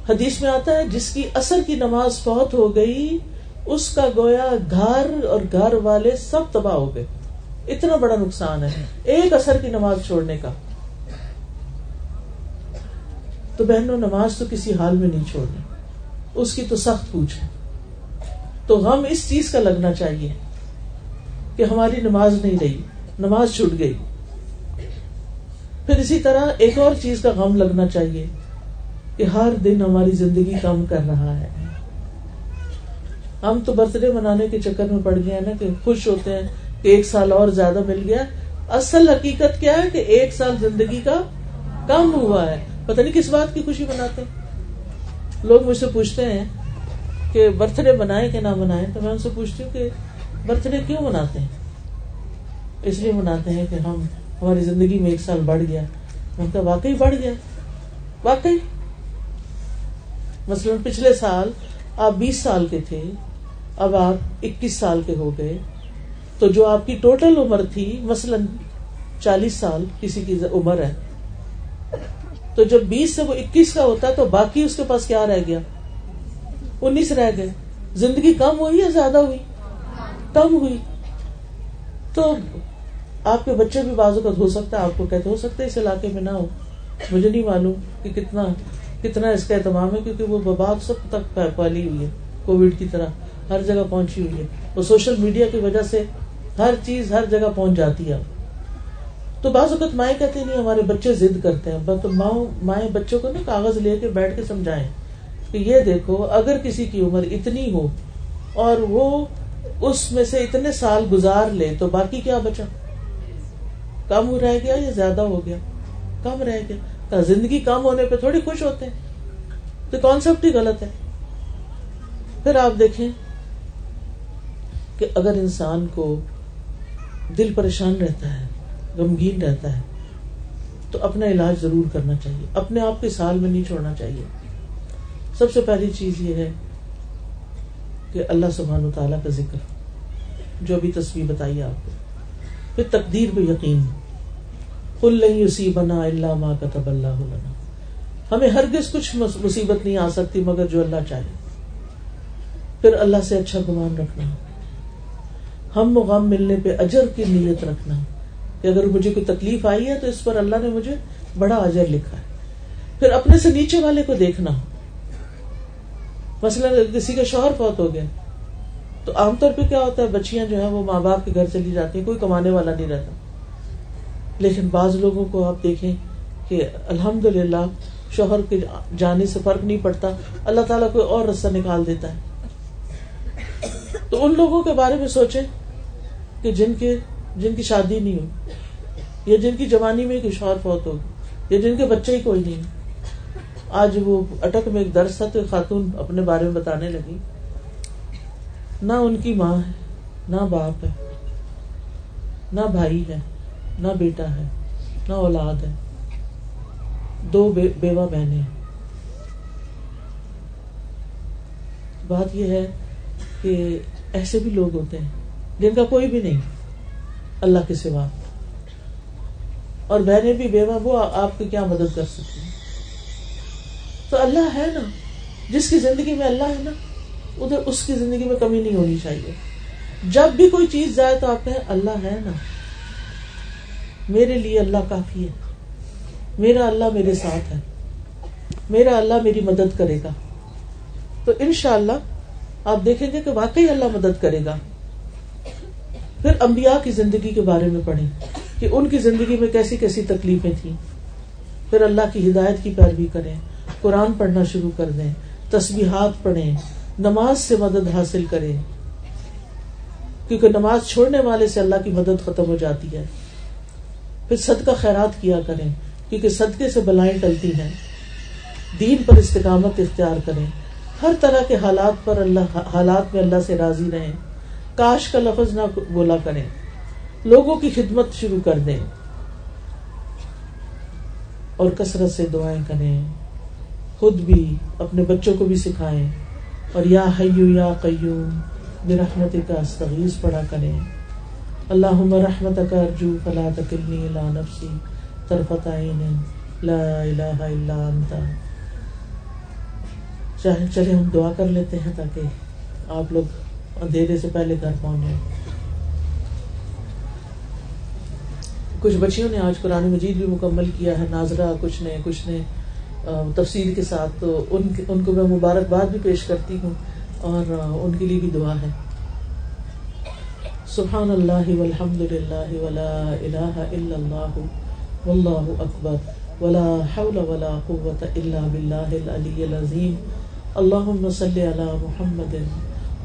حدیث میں آتا ہے، جس کی اثر کی نماز فوت ہو گئی، اس کا گویا گھر اور گھر والے سب تباہ ہو گئے۔ اتنا بڑا نقصان ہے۔ ایک اثر کی نماز چھوڑنے کا۔ تو بہنوں، نماز تو کسی حال میں نہیں چھوڑنی۔ اس کی تو سخت پوچھ ہے۔ تو غم اس چیز کا لگنا چاہیے کہ ہماری نماز نہیں رہی، نماز چھوٹ گئی۔ پھر اسی طرح ایک اور چیز کا غم لگنا چاہیے کہ ہر دن ہماری زندگی کم کر رہا ہے۔ ہم تو برتھ ڈے منانے کے چکر میں پڑ گئے ہیں نا کہ خوش ہوتے ہیں۔ ایک سال اور زیادہ مل گیا۔ اصل حقیقت کیا ہے کہ ایک سال زندگی کا کم ہوا ہے۔ پتہ نہیں کس بات کی خوشی مناتے لوگ مجھ سے پوچھتے ہیں کہ برتھ ڈے بنائے کہ نہ بنائے تو میں ان سے پوچھتی ہوں کہ برتھ ڈے کیوں مناتے ہیں؟ اس لیے مناتے ہیں کہ ہم، ہماری زندگی میں ایک سال بڑھ گیا۔ ان کا واقعی بڑھ گیا؟ واقعی؟ مثلاً پچھلے سال آپ بیس سال کے تھے، اب آپ اکیس سال کے ہو گئے۔ تو جو آپ کی ٹوٹل عمر تھی، مثلاً چالیس سال کسی کی عمر ہے۔ تو جب بیس سے وہ اکیس کا ہوتا ہے تو باقی اس کے پاس کیا رہ گیا؟ انیس رہ گئے۔ زندگی کم ہوئی یا زیادہ ہوئی؟ کم ہوئی۔ تو آپ کے بچے بھی بازو کا ہو سکتا ہے، آپ کو کہتے ہو سکتا ہے اس علاقے میں نہ ہو۔ مجھے نہیں معلوم کہ کتنا کتنا اس کا اہتمام ہے، کیونکہ وہ بباب سب تک پھیلی ہوئی ہے۔ کووڈ کی طرح ہر جگہ پہنچی ہوئی ہے۔ وہ سوشل میڈیا کی وجہ سے ہر چیز ہر جگہ پہنچ جاتی ہے۔ تو بعض اوقات مائیں کہتے نہیں ہمارے بچے ضد کرتے ہیں۔ تو ماؤں مائیں بچوں کو نا کاغذ لے کے بیٹھ کے سمجھائیں کہ یہ دیکھو، اگر کسی کی عمر اتنی ہو اور وہ اس میں سے اتنے سال گزار لے تو باقی کیا بچا؟ کم رہ گیا یا زیادہ ہو گیا؟ کم رہ گیا۔ زندگی کم ہونے پہ تھوڑی خوش ہوتے ہیں۔ تو کانسیپٹ ہی غلط ہے۔ پھر آپ دیکھیں کہ اگر انسان کو دل پریشان رہتا ہے، غمگین رہتا ہے۔ تو اپنا علاج ضرور کرنا چاہیے۔ اپنے آپ کے سال میں نہیں چھوڑنا چاہیے۔ سب سے پہلی چیز یہ ہے کہ اللہ سبحان و تعالیٰ کا ذکر، جو ابھی تصویر بتائی آپ کو۔ پھر تقدیر پہ یقین۔ کل نہیں اسی بنا اللہ ماں کا تب اللہ ہمیں ہرگز کچھ مصیبت نہیں آ سکتی مگر جو اللہ چاہے۔ پھر اللہ سے اچھا گمان رکھنا۔ ہم و غم ملنے پہ اجر کی نیت رکھنا کہ اگر مجھے کوئی تکلیف آئی ہے تو اس پر اللہ نے مجھے بڑا اجر لکھا ہے۔ پھر اپنے سے نیچے والے کو دیکھنا۔ مثلاً کسی کا شوہر فوت ہو گیا، تو عام طور پہ کیا ہوتا ہے؟ بچیاں جو ہیں وہ ماں باپ کے گھر چلی جاتی ہیں، کوئی کمانے والا نہیں رہتا۔ لیکن بعض لوگوں کو آپ دیکھیں کہ الحمد للہ شوہر کے جانے سے فرق نہیں پڑتا۔ اللہ تعالیٰ کوئی اور رستہ نکال دیتا ہے۔ تو ان لوگوں کے بارے میں سوچیں کہ جن کے جن کی شادی نہیں ہو یا جن کی جوانی میں کوئی شوہر فوت ہو، یا جن کے بچے ہی کوئی نہیں۔ آج وہ اٹک میں ایک درس تھا تو ایک خاتون اپنے بارے میں بتانے لگی، نہ ان کی ماں ہے، نہ باپ ہے، نہ بھائی ہے، نہ بیٹا ہے، نہ اولاد ہے، دو بیوہ بہنیں بات یہ ہے کہ ایسے بھی لوگ ہوتے ہیں، جن کا کوئی بھی نہیں، اللہ کے سوا۔ اور بہنیں بھی بیوہ وہ آپ کی کیا مدد کر سکتی؟ ہیں تو اللہ ہے نا، جس کی زندگی میں اللہ ہے نا، ادھر اس کی زندگی میں کمی نہیں ہونی چاہیے۔ جب بھی کوئی چیز جائے تو آپ کہیں، اللہ ہے نا۔ میرے لیے اللہ کافی ہے۔ میرا اللہ میرے ساتھ ہے۔ میرا اللہ میری مدد کرے گا۔ تو ان شاء اللہ آپ دیکھیں گے کہ واقعی اللہ مدد کرے گا۔ پھر انبیاء کی زندگی کے بارے میں پڑھیں کہ ان کی زندگی میں کیسی کیسی تکلیفیں تھیں۔ پھر اللہ کی ہدایت کی پیروی کریں، قرآن پڑھنا شروع کر دیں، تسبیحات پڑھیں، نماز سے مدد حاصل کریں۔ کیونکہ نماز چھوڑنے والے سے اللہ کی مدد ختم ہو جاتی ہے۔ پھر صدقہ خیرات کیا کریں، کیونکہ صدقے سے بلائیں ٹلتی ہیں۔ دین پر استقامت اختیار کریں۔ ہر طرح کے حالات پر اللہ حالات میں اللہ سے راضی رہیں۔ کاش کا لفظ نہ بولا کریں۔ لوگوں کی خدمت شروع کر دیں۔ اور کثرت سے دعائیں کریں۔ خود بھی، اپنے بچوں کو بھی سکھائیں۔ اور یا حیو یا قیوم برحمت کا استغیث پڑھا کریں۔ اللہ رحمت کا ارجو، فلا تکلنی الا نفسی، طرفت عین لا الہ الا انت۔ چلے ہم دعا کر لیتے ہیں تاکہ آپ لوگ اندھیرے سے پہلے گھر پہنچ جائیں۔ کچھ بچیوں نے آج قرآن مجید بھی مکمل کیا ہے، ناظرہ کچھ نے کچھ نے تفصیل کے ساتھ، تو ان ان کو میں مبارکباد بھی پیش کرتی ہوں اور ان کے لیے بھی دعا ہے۔ سبحان اللہ والحمد للہ ولا الہ الا اللہ، واللہ اکبر، ولا حول ولا قوة الا باللہ العلی العظیم۔ اللہم صلی علی محمد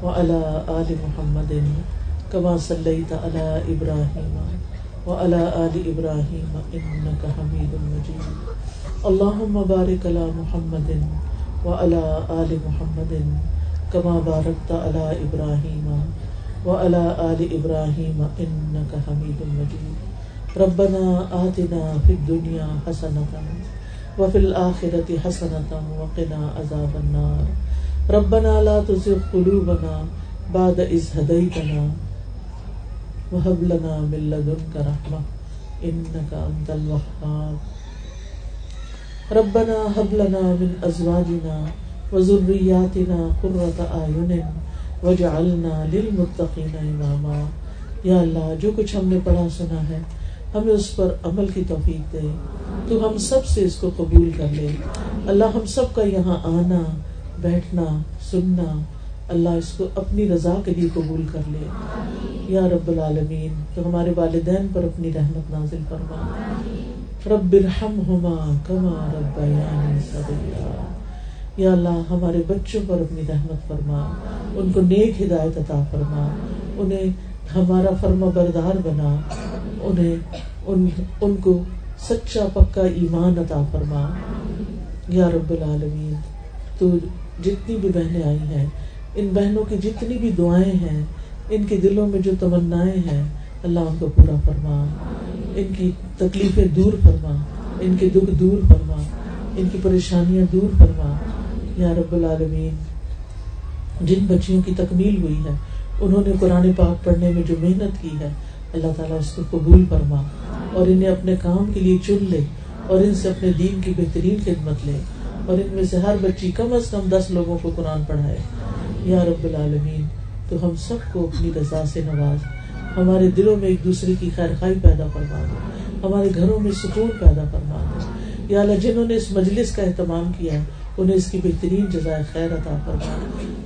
وعلى آل محمد كما صليت على إبراهيم وعلى آل إبراهيم إنك حميد مجيد اللهم بارك على محمد وعلى آل محمد كما باركت على إبراهيم وعلى آل إبراهيم إنك حميد مجيد ربنا آتنا في الدنيا حسنة وفي الآخرة حسنة وقنا عذاب النار. ربنا لا تزغ قلوبنا بعد إذ هديتنا وهب لنا من لدنك رحمة إنك أنت الوهاب. ربنا هب لنا من أزواجنا وذرياتنا قرة أعين واجعلنا للمتقين إماما یا اللہ، جو کچھ ہم نے پڑھا سنا ہے ہمیں اس پر عمل کی توفیق دے۔ تو ہم سب سے اس کو قبول کر لے۔ اللہ ہم سب کا یہاں آنا، بیٹھنا، سننا، اللہ اس کو اپنی رضا کے لیے قبول کر لے۔ یا رب العالمین، تو ہمارے والدین پر اپنی رحمت نازل فرما۔ رب ارحمہما کما ربیانی صغیرا۔ یا اللہ ہمارے بچوں پر اپنی رحمت فرما۔ ان کو نیک ہدایت عطا فرما۔ انہیں ہمارا فرما بردار بنا۔ انہیں ان ان کو سچا پکا ایمان عطا فرما۔ یا رب العالمین، تو جتنی بھی بہنیں آئی ہیں، ان بہنوں کی جتنی بھی دعائیں ہیں، ان کے دلوں میں جو تمنائیں ہیں، اللہ ان کو پورا فرما۔ ان کی تکلیفیں دور فرما، ان کے دکھ دور فرما، ان کی پریشانیاں دور فرما۔ یا رب العالمین، جن بچیوں کی تکمیل ہوئی ہے، انہوں نے قرآن پاک پڑھنے میں جو محنت کی ہے اللہ تعالیٰ اس کو قبول فرما اور انہیں اپنے کام کے لیے چن لے اور ان سے اپنے دین کی بہترین خدمت لے اور ان میں سے ہر بچی کم از کم دس لوگوں کو قرآن پڑھائے۔ یا رب العالمین، تو ہم سب کو اپنی رضا سے نواز، ہمارے دلوں میں ایک دوسرے کی خیر خائی پیدا فرما دو ہمارے گھروں میں سکون پیدا فرما دو یا اللہ، جنہوں نے اس مجلس کا اہتمام کیا ہے انہیں اس کی بہترین جزائے خیر عطا فرما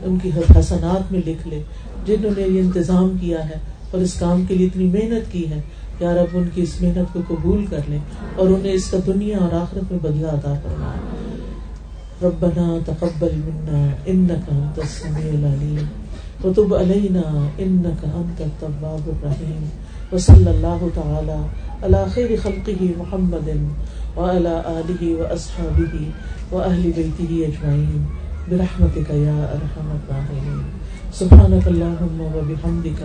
ان کی حسنات میں لکھ لے، جنہوں نے یہ انتظام کیا ہے اور اس کام کے لیے اتنی محنت کی ہے یا رب ان کی اس محنت کو قبول کر لے اور انہیں اس کا دنیا اور آخرت میں بدلا عطا فرما ربنا تقبل منا انك انت السميع العليم وتب علينا انك انت التواب الرحيم وصلى الله تعالى على خير خلقه محمد وعلى اله واصحابه واهل بيته اجمعين برحمتك يا ارحم الراحمين سبحانك اللهم وبحمدك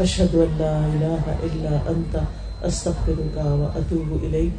اشهد ان لا اله الا انت استغفرك واتوب اليك